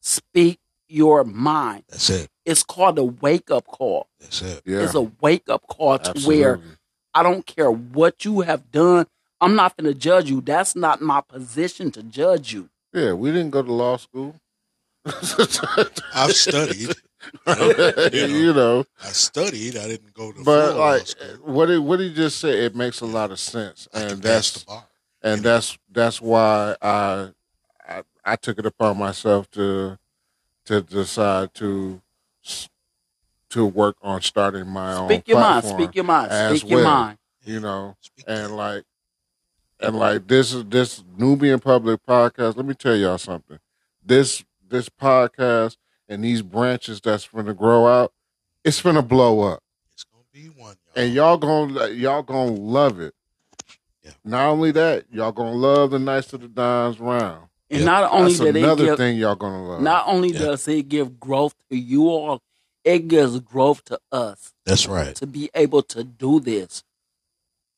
Speak your mind. That's it. It's called a wake up call. That's it. Yeah. It's a wake up call to absolutely. where I don't care what you have done. I'm not going to judge you. That's not my position to judge you. Yeah, we didn't go to law school. I've studied. you know, I studied. I didn't go to but full law like what did what he just said, it makes a lot of sense, I and that's the bar. and that's that's why I, I I took it upon myself to to decide to to work on starting my own Speak your mind. Speak your mind. as Speak your well. mind. you know Speak and like and like this is this Nubian Public podcast. Let me tell y'all something. This this podcast and these branches that's gonna grow out, it's gonna blow up, It's gonna be one, y'all. and y'all gonna y'all gonna love it. Yeah. Not only that, y'all gonna love the Knights of the Dimes round. And Yeah. not only That's did it another give, thing y'all gonna love. not only Yeah. does it give growth to you all, it gives growth to us That's right. to be able to do this.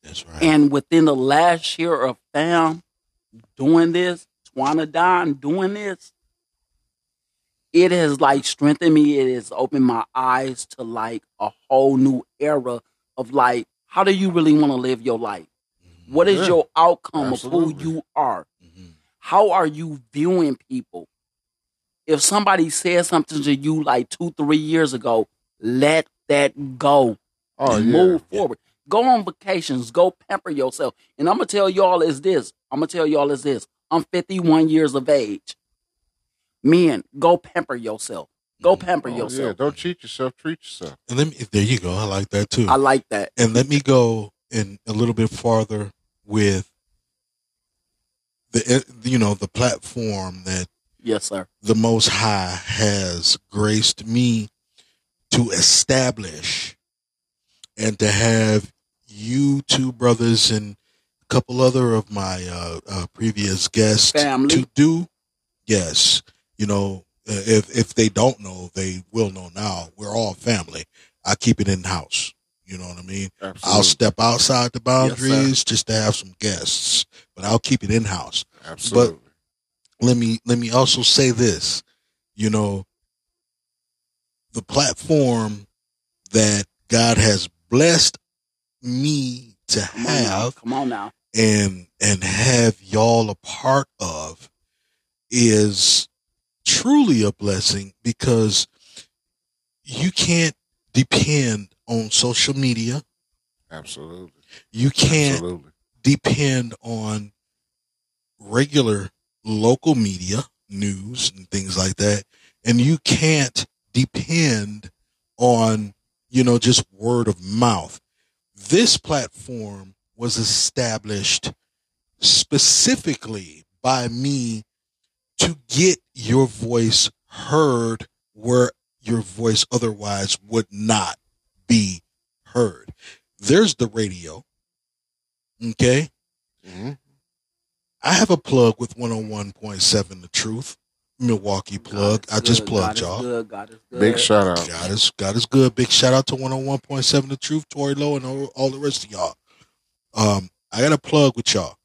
That's right. And within the last year of fam doing this, Twana Don doing this, it has like strengthened me. It has opened my eyes to like a whole new era of like, how do you really want to live your life? Mhm. What is Yeah, your outcome of who you are? Mhm. How are you viewing people? If somebody said something to you like two, three years ago, let that go oh yeah, move forward. Go on vacations. Go pamper yourself. And I'm gonna tell y'all is this. I'm gonna tell y'all is this. I'm 51 years of age. Men, go pamper yourself. Go Mhm. pamper Oh, yeah. yourself. Don't cheat yourself. Treat yourself. And let me. There you go. I like that too. I like that. and let me go in a little bit farther with the you know the platform that Yes, sir. the Most High has graced me to establish and to have you two brothers and a couple other of my uh, uh, previous guests Family. to do. Yes, you know, uh, if if they don't know, they will know now. We're all family. I keep it in house. You know what I mean? Absolutely. I'll step outside the boundaries just to have some guests, but I'll keep it in house Absolutely. let me let me also say this you know the platform that god has blessed me to Come on now. have Come on now. and and have y'all a part of is truly a blessing because you can't depend on social media Absolutely. you can't Absolutely. depend on regular local media, news and things like that. And you can't depend on, you know, just word of mouth. This platform was established specifically by me to get your voice heard where your voice otherwise would not be heard. There's the radio. Okay. Mhm. I have a plug with 101.7 The Truth, Milwaukee plug. God is I just good. plugged God y'all. good. God is good. Big shout out. God is God is good. Big shout out to 101.7 The Truth, Tori Lowe, and all, all the rest of y'all. Um, I got a plug with y'all.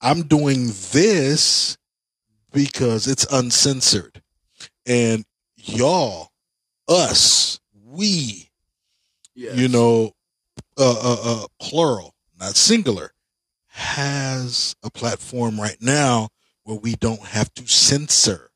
I'm doing this because it's uncensored. and y'all, us, we, Yes. you know, uh, uh, uh, plural, not singular, has a platform right now where we don't have to censor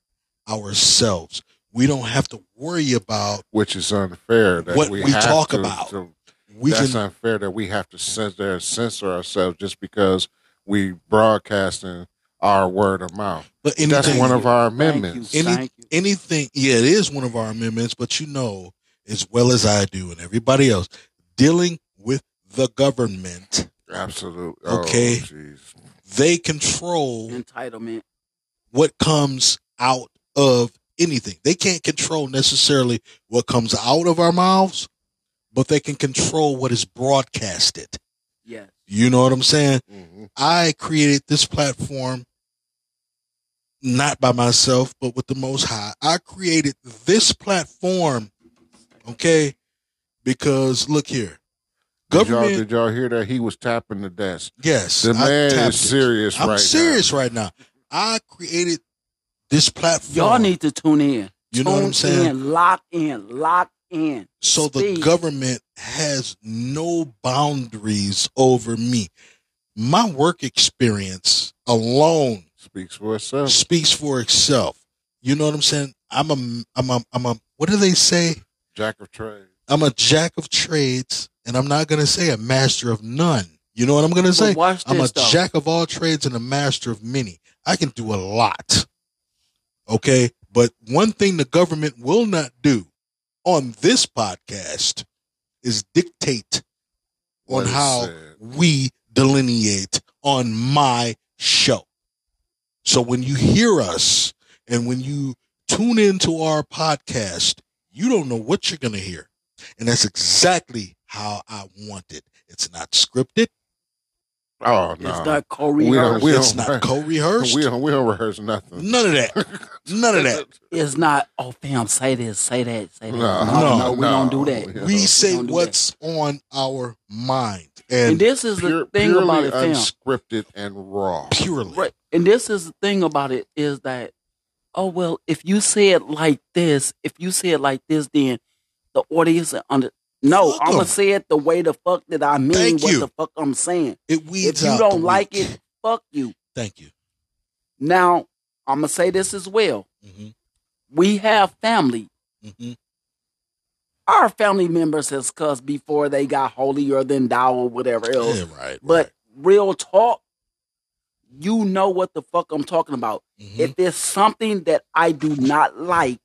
ourselves. We don't have to worry about which is unfair. That What we, we have talk to- about. to- we that's can unfair that we have to censor, censor ourselves just because we broadcasting our word of mouth. but That's one of our Thank you. amendments. Thank you. anything yeah it is one of our amendments but you know as well as i do and everybody else dealing with the government Absolutely. Okay. Oh, they control Entitlement. what comes out of anything they can't control necessarily what comes out of our mouths but they can control what is broadcasted Yes. you know what i'm saying Mhm. I created this platform not by myself, but with the Most High. I created this platform, okay, because look here, Did y'all, government. did y'all hear that he was tapping the desk? yes, The I man tapped is it. serious I'm right serious right now. I created this platform. Y'all need to tune in. You know what I'm saying? In, lock in, lock in. so the government has no boundaries over me. My work experience alone Speaks for itself. speaks for itself. You know what I'm saying? I'm a, I'm a, I'm a, what do they say? Jack of trades. I'm a jack of trades and I'm not going to say a master of none. You know what I'm going to say? But watch I'm a this though. jack of all trades and a master of many. I can do a lot. Okay. But one thing the government will not do on this podcast is dictate What on how said. we delineate on my show. So when you hear us and when you tune into our podcast, you don't know what you're going to hear. And that's exactly how I want it. It's not scripted. Oh no. It's not We don't- co-rehearsed. we it's don't- not co-rehearsed. we don't we don't rehearse nothing. None of that. None of that. It's not. Oh, fam, say this, say that, say that. No, No, no, no, we don't do that. Yeah. We say don't do what's on our mind And, and this is Pure, the thing about it, fam. unscripted and raw. purely. Right. And this is the thing about it is that, oh well, if you say it like this, if you say it like this, then the audience will under. No, Fuck I'm gonna say it the way the fuck that I mean Thank what you. the fuck I'm saying. It weeds If you out don't like it, fuck you. Thank you. Now I'm gonna say this as well. hmm We have family. hmm Our family members has cussed before they got holier than thou or whatever else. Yeah, right. But real talk, you know what the fuck I'm talking about. right. Mhm, If there's something that I do not like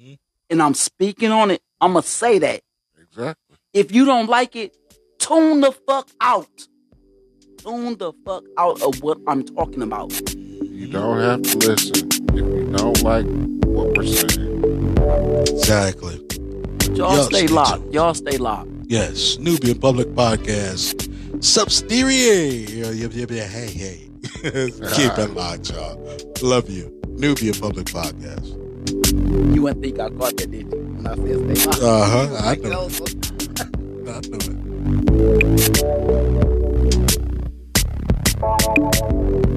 mhm. and I'm speaking on it, I'm gonna say that. Exactly. If you don't like it, tune the fuck out. Tune the fuck out of what I'm talking about. You don't have to listen if you don't like what we're saying. Exactly. Y'all Yo, stay stay locked. tuned. Y'all stay locked. Yes, Nubian Public Podcast. Yeah, Hey, hey. Keep it locked, y'all. Love you. Nubian Public Podcast. You wouldn't think I caught that, did you? When I said stay locked. Uh huh. I Like, know. I know it.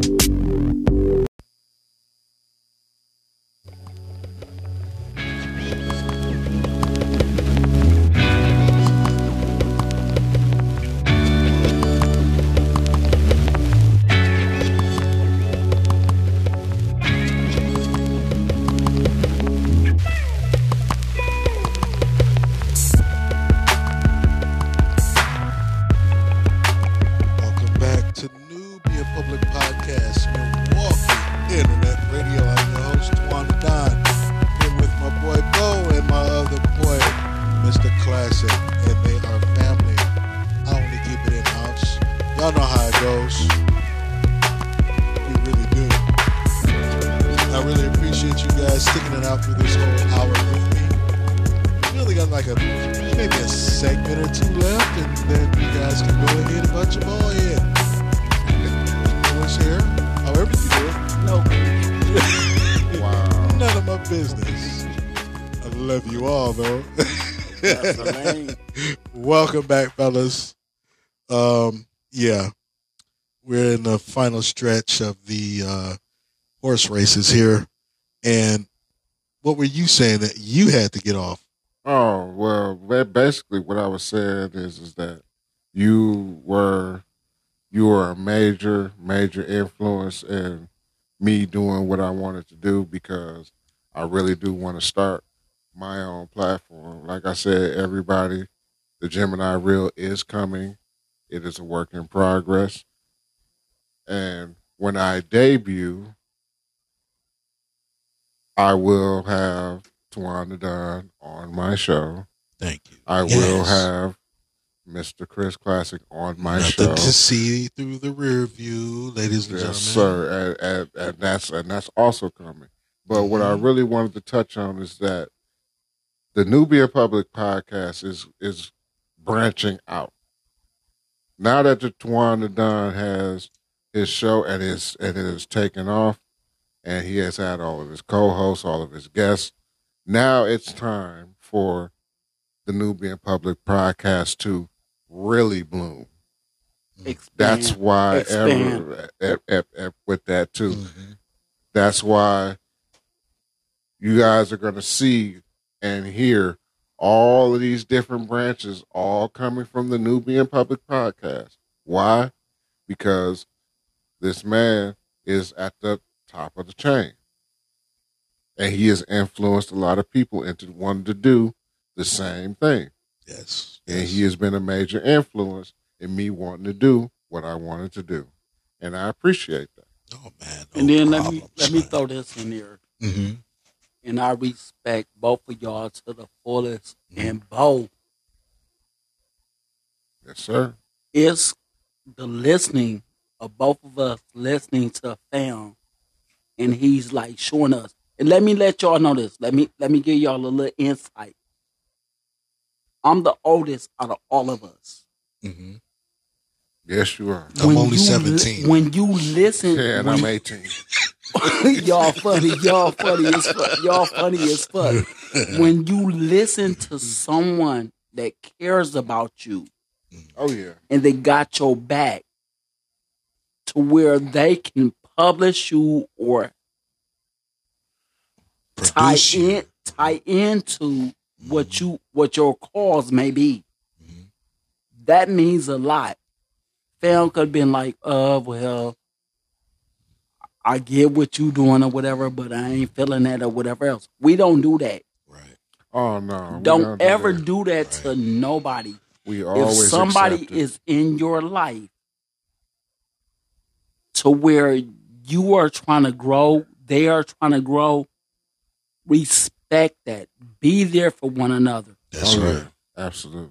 Business. I love you all, though. that's the lane. Welcome back, fellas. Um, yeah, we're in the final stretch of the uh, horse races here, and what were you saying that you had to get off? Oh well, basically what I was saying is is that you were you were a major major influence in me doing what I wanted to do because I really do want to start my own platform. Like I said, everybody, the Gemini Reel is coming. It is a work in progress. And when I debut, I will have Tawanda Dunn on my show. Thank you. I will have Mr. Chris Classic on my Nothing show. to see through the rear view, ladies and Yes, gentlemen. sir. And, and, and that's and that's also coming. But what I Mhm. really wanted to touch on is that the Nubia Public Podcast is is branching out. Now that the Tawanda Don has his show and is and it is taken off, and he has had all of his co-hosts, all of his guests. Now it's time for the Nubian Public Podcast to really bloom. Expand. That's why Expand. ever, with that too. Mhm. That's why you guys are going to see and hear all of these different branches all coming from the Nubian Public Podcast. Why? Because this man is at the top of the chain. And he has influenced a lot of people into wanting to do the same thing. Yes. And yes. he has been a major influence in me wanting to do what I wanted to do. And I appreciate that. Oh man. And no then let me problem, let me throw this in there. Mhm. And I respect both of y'all to the fullest. Mhm. And both Yes, sir. it's the listening of both of us listening to a film and he's like showing us and let me let y'all know this let me let me give y'all a little insight i'm the oldest out of all of us Mhm. Yes, you are. I'm only you li- 17. when you listen Yeah, and when- I'm 18. y'all funny y'all funny as fuck y'all funny as fuck when you listen to someone that cares about you Oh, yeah. and they got your back to where they can publish you or tie Produce you. in tie into what you what your cause may be. Mhm. That means a lot. Fam could have been like, uh, well, I get what you doing or whatever, but I ain't feeling that or whatever else. We don't do that. Right. Oh, no. Don't do ever that. do that to nobody. We if always somebody accept it. is in your life to where you are trying to grow, they are trying to grow, respect that. Be there for one another. That's Oh, right. Absolutely.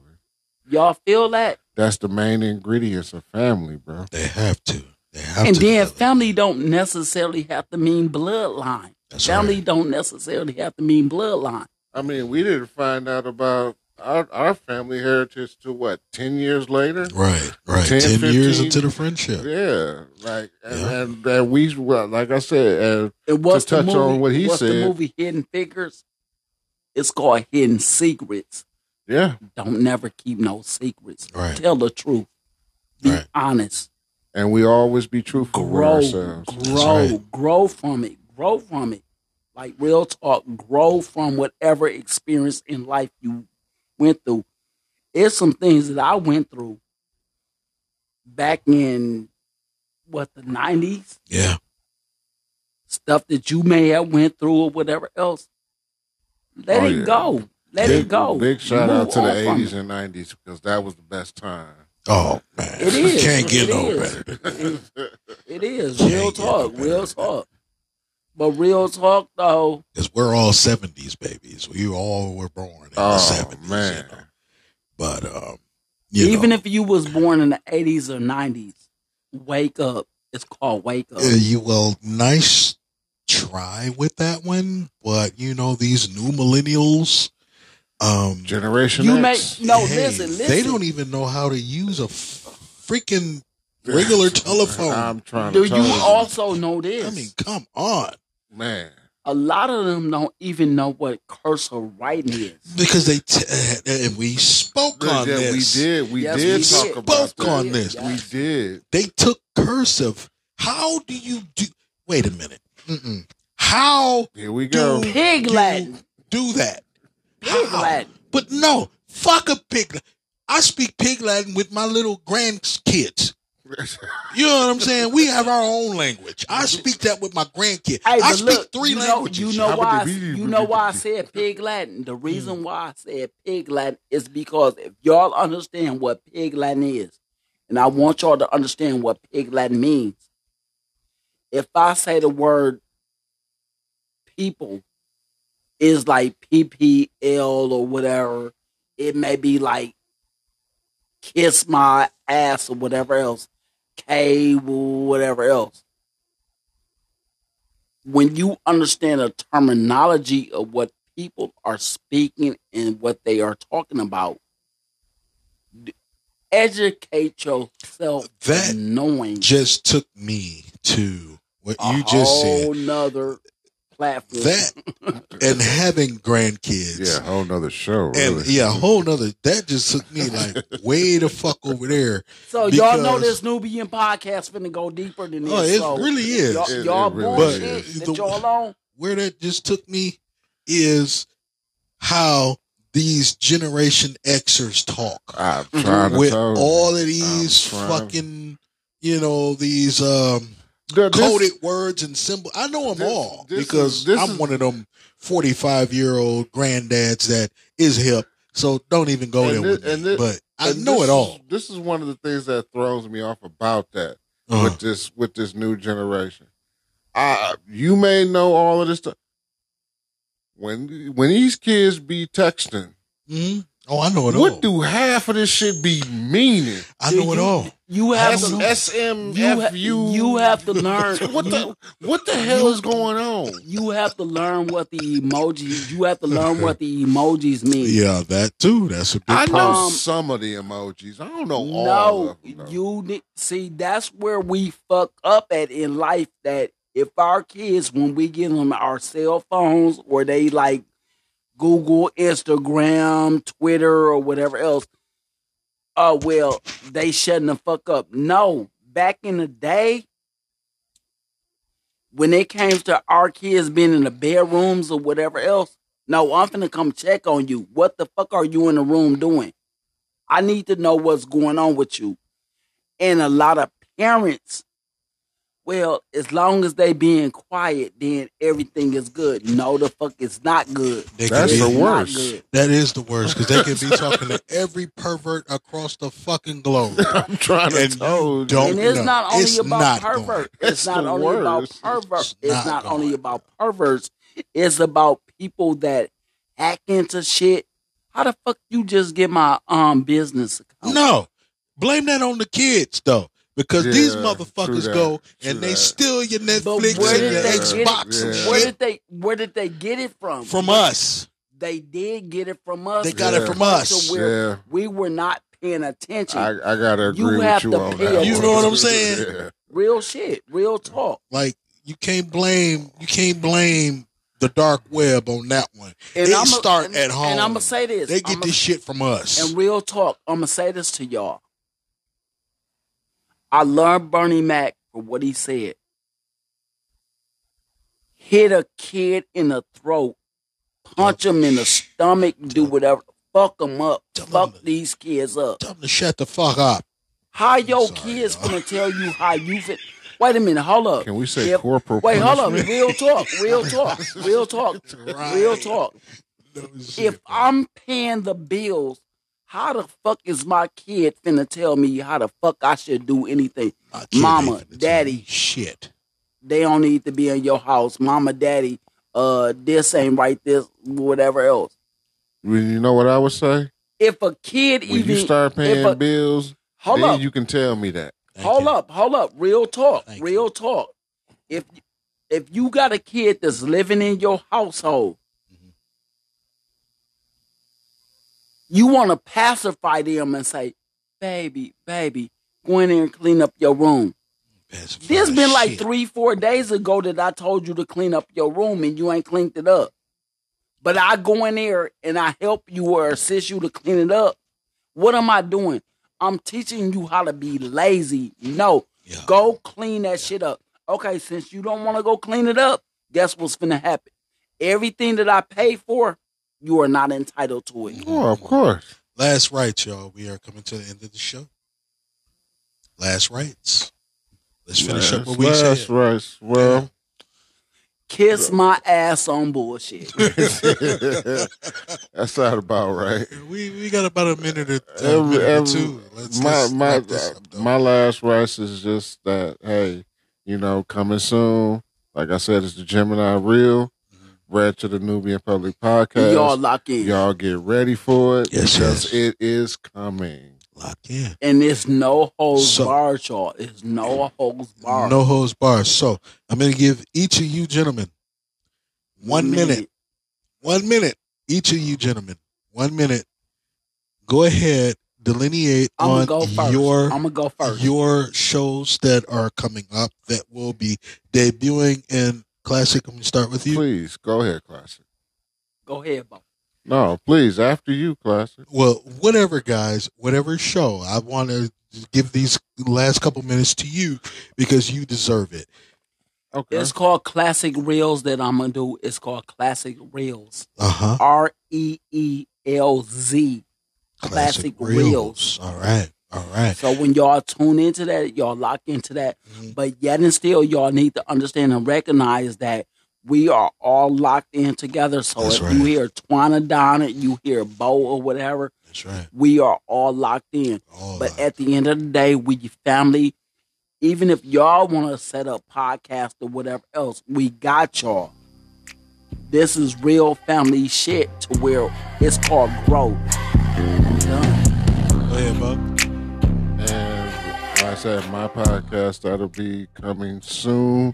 Y'all feel that? That's the main ingredients of family, bro. They have to. They have and to. then develop. family don't necessarily have to mean bloodline. That's family right. don't necessarily have to mean bloodline. I mean, we didn't find out about our, our family heritage to what, 10 years later? Right. Right. 10, 10, years into the friendship. Yeah. Like, and, Yeah. and, and we, well, like I said, and And what's To touch movie, on what he said. what's the movie Hidden Figures? It's called Hidden Secrets. Yeah. Don't never keep no secrets. Right. Tell the truth. Be Right. honest. And we always be truthful with Grow. ourselves. Grow. right. Grow from it. Grow from it. Like real talk. Grow from whatever experience in life you went through. It's some things that I went through back in what the nineties. Yeah. Stuff that you may have went through or whatever else. Let Oh, it yeah. go. Let big, it go. Big shout Move out to the 80s and 90s because that was the best time. Oh man. It is. Can't get It no is. better. It is Can't real get no talk, real talk. But real talk though, Because we're all seventies babies. We all were born in the Oh, seventies. man. You know? But um, you even know, if you was born in the eighties or nineties, wake up. It's called wake up. uh, you well, nice try with that one, but you know these new millennials. Um, Generation You may X. no hey, listen, listen. They don't even know how to use a f- freaking regular telephone. I'm trying Do to you tell also know this? I mean, come on. man. a lot of them don't even know what cursor writing is. Because they t- and we spoke on yeah, this. we did. We Yes, did we talk did. about Spoke on that. this. We did. They took cursive. How do you do? Wait a minute. Mm-mm. How Here we go. do Pig you Latin. do that? Pig How? Latin. But no, fuck a pig. I speak pig Latin with my little grandkids. You know what I'm saying? We have our own language. I speak that with my grandkids. Hey, I speak look, three you know, languages. you know why? about the I, B- you know why I B- said pig Latin. The Mm. reason why I said pig Latin is because if y'all understand what pig Latin is, and I want y'all to understand what pig Latin means. If I say the word people is like PPL or whatever, it may be like kiss my ass or whatever else, cable, whatever else. When you understand the terminology of what people are speaking and what they are talking about, educate yourself That knowing just took me to what you just said. nother platform. That and having grandkids. Yeah, a whole nother show. And Really. yeah, a whole nother that just took me like way the fuck over there. so y'all know this Nubian podcast finna go deeper than this. Oh, it so really is. Y'all, It- y'all it really bullshit is. that But- y'all on. Where that just took me is how these Generation Xers talk. I'm trying to with tell you. all of these fucking, you know, these um, The- this- coded words and symbols. I know them this- all this because is- I'm is- one of them 45 year old granddads that is hip. So don't even go there with me. but I know it all. Is, this is one of the things that throws me off about that Uh, with this with this new generation. Uh, you may know all of this stuff. When when these kids be texting, mhm. Oh, I know it all. what do half of this shit be meaning? I know it all. You have S to. S M You, ha- you have to learn. What the what the hell is going on? you have to learn what the emojis. You have to learn what the emojis mean. Yeah, that too. That's a big I know problem. Um, some of the emojis. I don't know all No, of them. though. you need see. That's where we fuck up at in life. That if our kids, when we give them our cell phones, or they like Google, Instagram, Twitter, or whatever else, uh, well, they shutting the fuck up. No, back in the day, when it came to our kids being in the bedrooms or whatever else, no, I'm finna come check on you. What the fuck are you in the room doing? I need to know what's going on with you. And a lot of parents, well, as long as they being quiet, then everything is good. No, the fuck is not good. They That's be- the It's not worst. good. That is the worst because they can be talking to every pervert across the fucking globe. I'm trying to And tell you. don't- and it's no, not only it's about not pervert. It's It's not the only about pervert. It's It's not not only about perverts. It's about people that hack into shit. How the fuck you just get my um business account? No, blame that on the kids though, because these motherfuckers that, go and they that. steal your Netflix and your they get it? Xbox and Yeah. Where did they where did they get it from? from us. They did get it from us. They got it from us. to Where Yeah. we were not paying attention. I, I gotta You agree with have you to on pay that. You know what I'm saying? Yeah. real shit, real talk. Like you can't blame you can't blame the dark web on that one. And It I'ma- start and- at home. And I'm gonna say this. They get I'ma- this shit from us. And real talk, I'm gonna say this to y'all. I love Bernie Mac for what he said. Hit a kid in the throat, punch him in the stomach, do whatever, fuck them up, Tell 'em fuck to- these kids up. Tell them to shut the fuck up. How your sorry, kids y'all. gonna tell you how you fit? Wait a minute, hold up. Can we say If- corporal Wait, hold up. punishment? Real talk, real talk, real talk, real Right. talk. No if. I'm paying the bills, how the fuck is my kid finna tell me how the fuck I should do anything? Mama, ain't finna tell daddy. shit. They don't need to be in your house. Mama, daddy, uh, this ain't right, this, whatever else. Well, You know what I would say? If a kid When even you start paying a- bills, hold then up, you can tell me that. Thank hold you. up, hold up, real talk, Thank real talk. If if you got a kid that's living in your household, you want to pacify them and say, "Baby, baby, go in there and clean up your room." That's This fine been like shit. three, four days ago that I told you to clean up your room and you ain't cleaned it up. But I go in there and I help you or assist you to clean it up. What am I doing? I'm teaching you how to be lazy. No, Yeah. go clean that shit up. Okay, since you don't want to go clean it up, guess what's gonna happen? Everything that I pay for, you are not entitled to it. Oh, of course. Last rights, y'all. We are coming to the end of the show. Last rights. Let's finish up what we Last said. rights. Well, Kiss my ass on bullshit. that's not about right. We we got about a minute or, uh, Every- minute or two. Let's, my let's my up, my last rights is just that hey, you know, coming soon. Like I said, it's the Gemini Reel. Read to the Nubian Public Podcast. Y'all lock in. Y'all get ready for it Yes, because yes. it is coming. Lock in. And it's no holds So- barred, y'all. It's no holds barred. No hose bars. So I'm going to give each of you gentlemen one minute. One minute. Each of you gentlemen. One minute. Go ahead. Delineate I'm on gonna go first. your I'm gonna go first. your shows that are coming up that will be debuting in Classic. I'm going to start with you. Please go ahead, Classic. go ahead, Bo. No, please after you, Classic. Well, whatever, guys, whatever show. I want to give these last couple minutes to you because you deserve it. Okay. It's called Classic Reels that I'm gonna do. It's called Classic Reels. Uh huh. R E E L Z. Classic Reels. All right. All right. So when y'all tune into that, y'all lock into that. Mhm. But yet and still, y'all need to understand and recognize that we are all locked in together. So That's if right. you hear Tawan the Don, you hear Bo or whatever, That's right. we are all locked in. All But right. at the end of the day, we family. Even if y'all want to set up podcast or whatever else, we got y'all. This is real family shit to where it's called growth. Go ahead, Bob. And like I said, my podcast that'll be coming soon.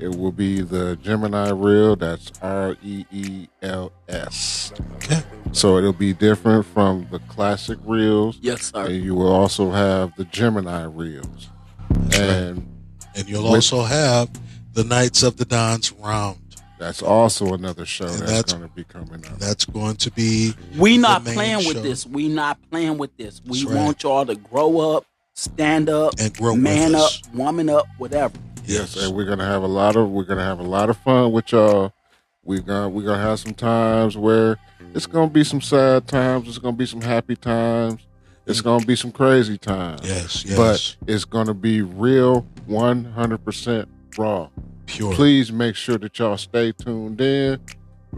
It will be the Gemini Reel. That's R E E L S. Okay. So it'll be different from the classic reels, Yes, sir. and you will also have the Gemini reels. That's right. And And you'll with- also have the Knights of the Dons round. that's also another show that's, that's- going to be coming up. That's going to be We the not main playing show. with this. We not playing with this. We That's right. want y'all to grow up, stand up, and grow man up, us. woman up, whatever. Yes, and we're gonna have a lot of we're gonna have a lot of fun with y'all. We're gonna we're gonna have some times where it's gonna be some sad times. It's gonna be some happy times. It's gonna be some crazy times. Yes, yes. But it's gonna be real, one hundred percent raw. pure. Please make sure that y'all stay tuned in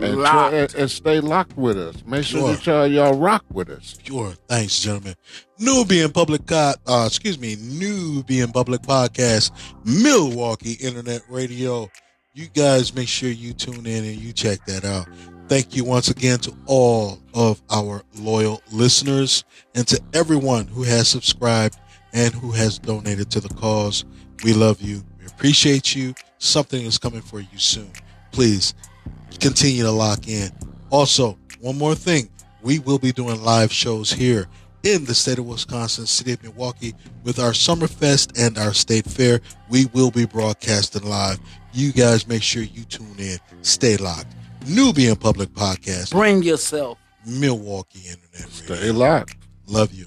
and, try, and, and stay locked with us. Make sure Sure. that y'all y'all rock with us. Sure. Thanks, gentlemen. Nubian Public, Co- uh, excuse me, Nubian Public Podcast, Milwaukee Internet Radio. You guys make sure you tune in and you check that out. Thank you once again to all of our loyal listeners and to everyone who has subscribed and who has donated to the cause. We love you. We appreciate you. Something is coming for you soon. Please continue to lock in. Also, one more thing. We will be doing live shows here in the state of Wisconsin, city of Milwaukee, with our Summerfest and our state fair. We will be broadcasting live. You guys make sure you tune in. Stay locked. Nubian Public Podcast, Bring yourself. Milwaukee Internet Radio. Stay locked. Love you.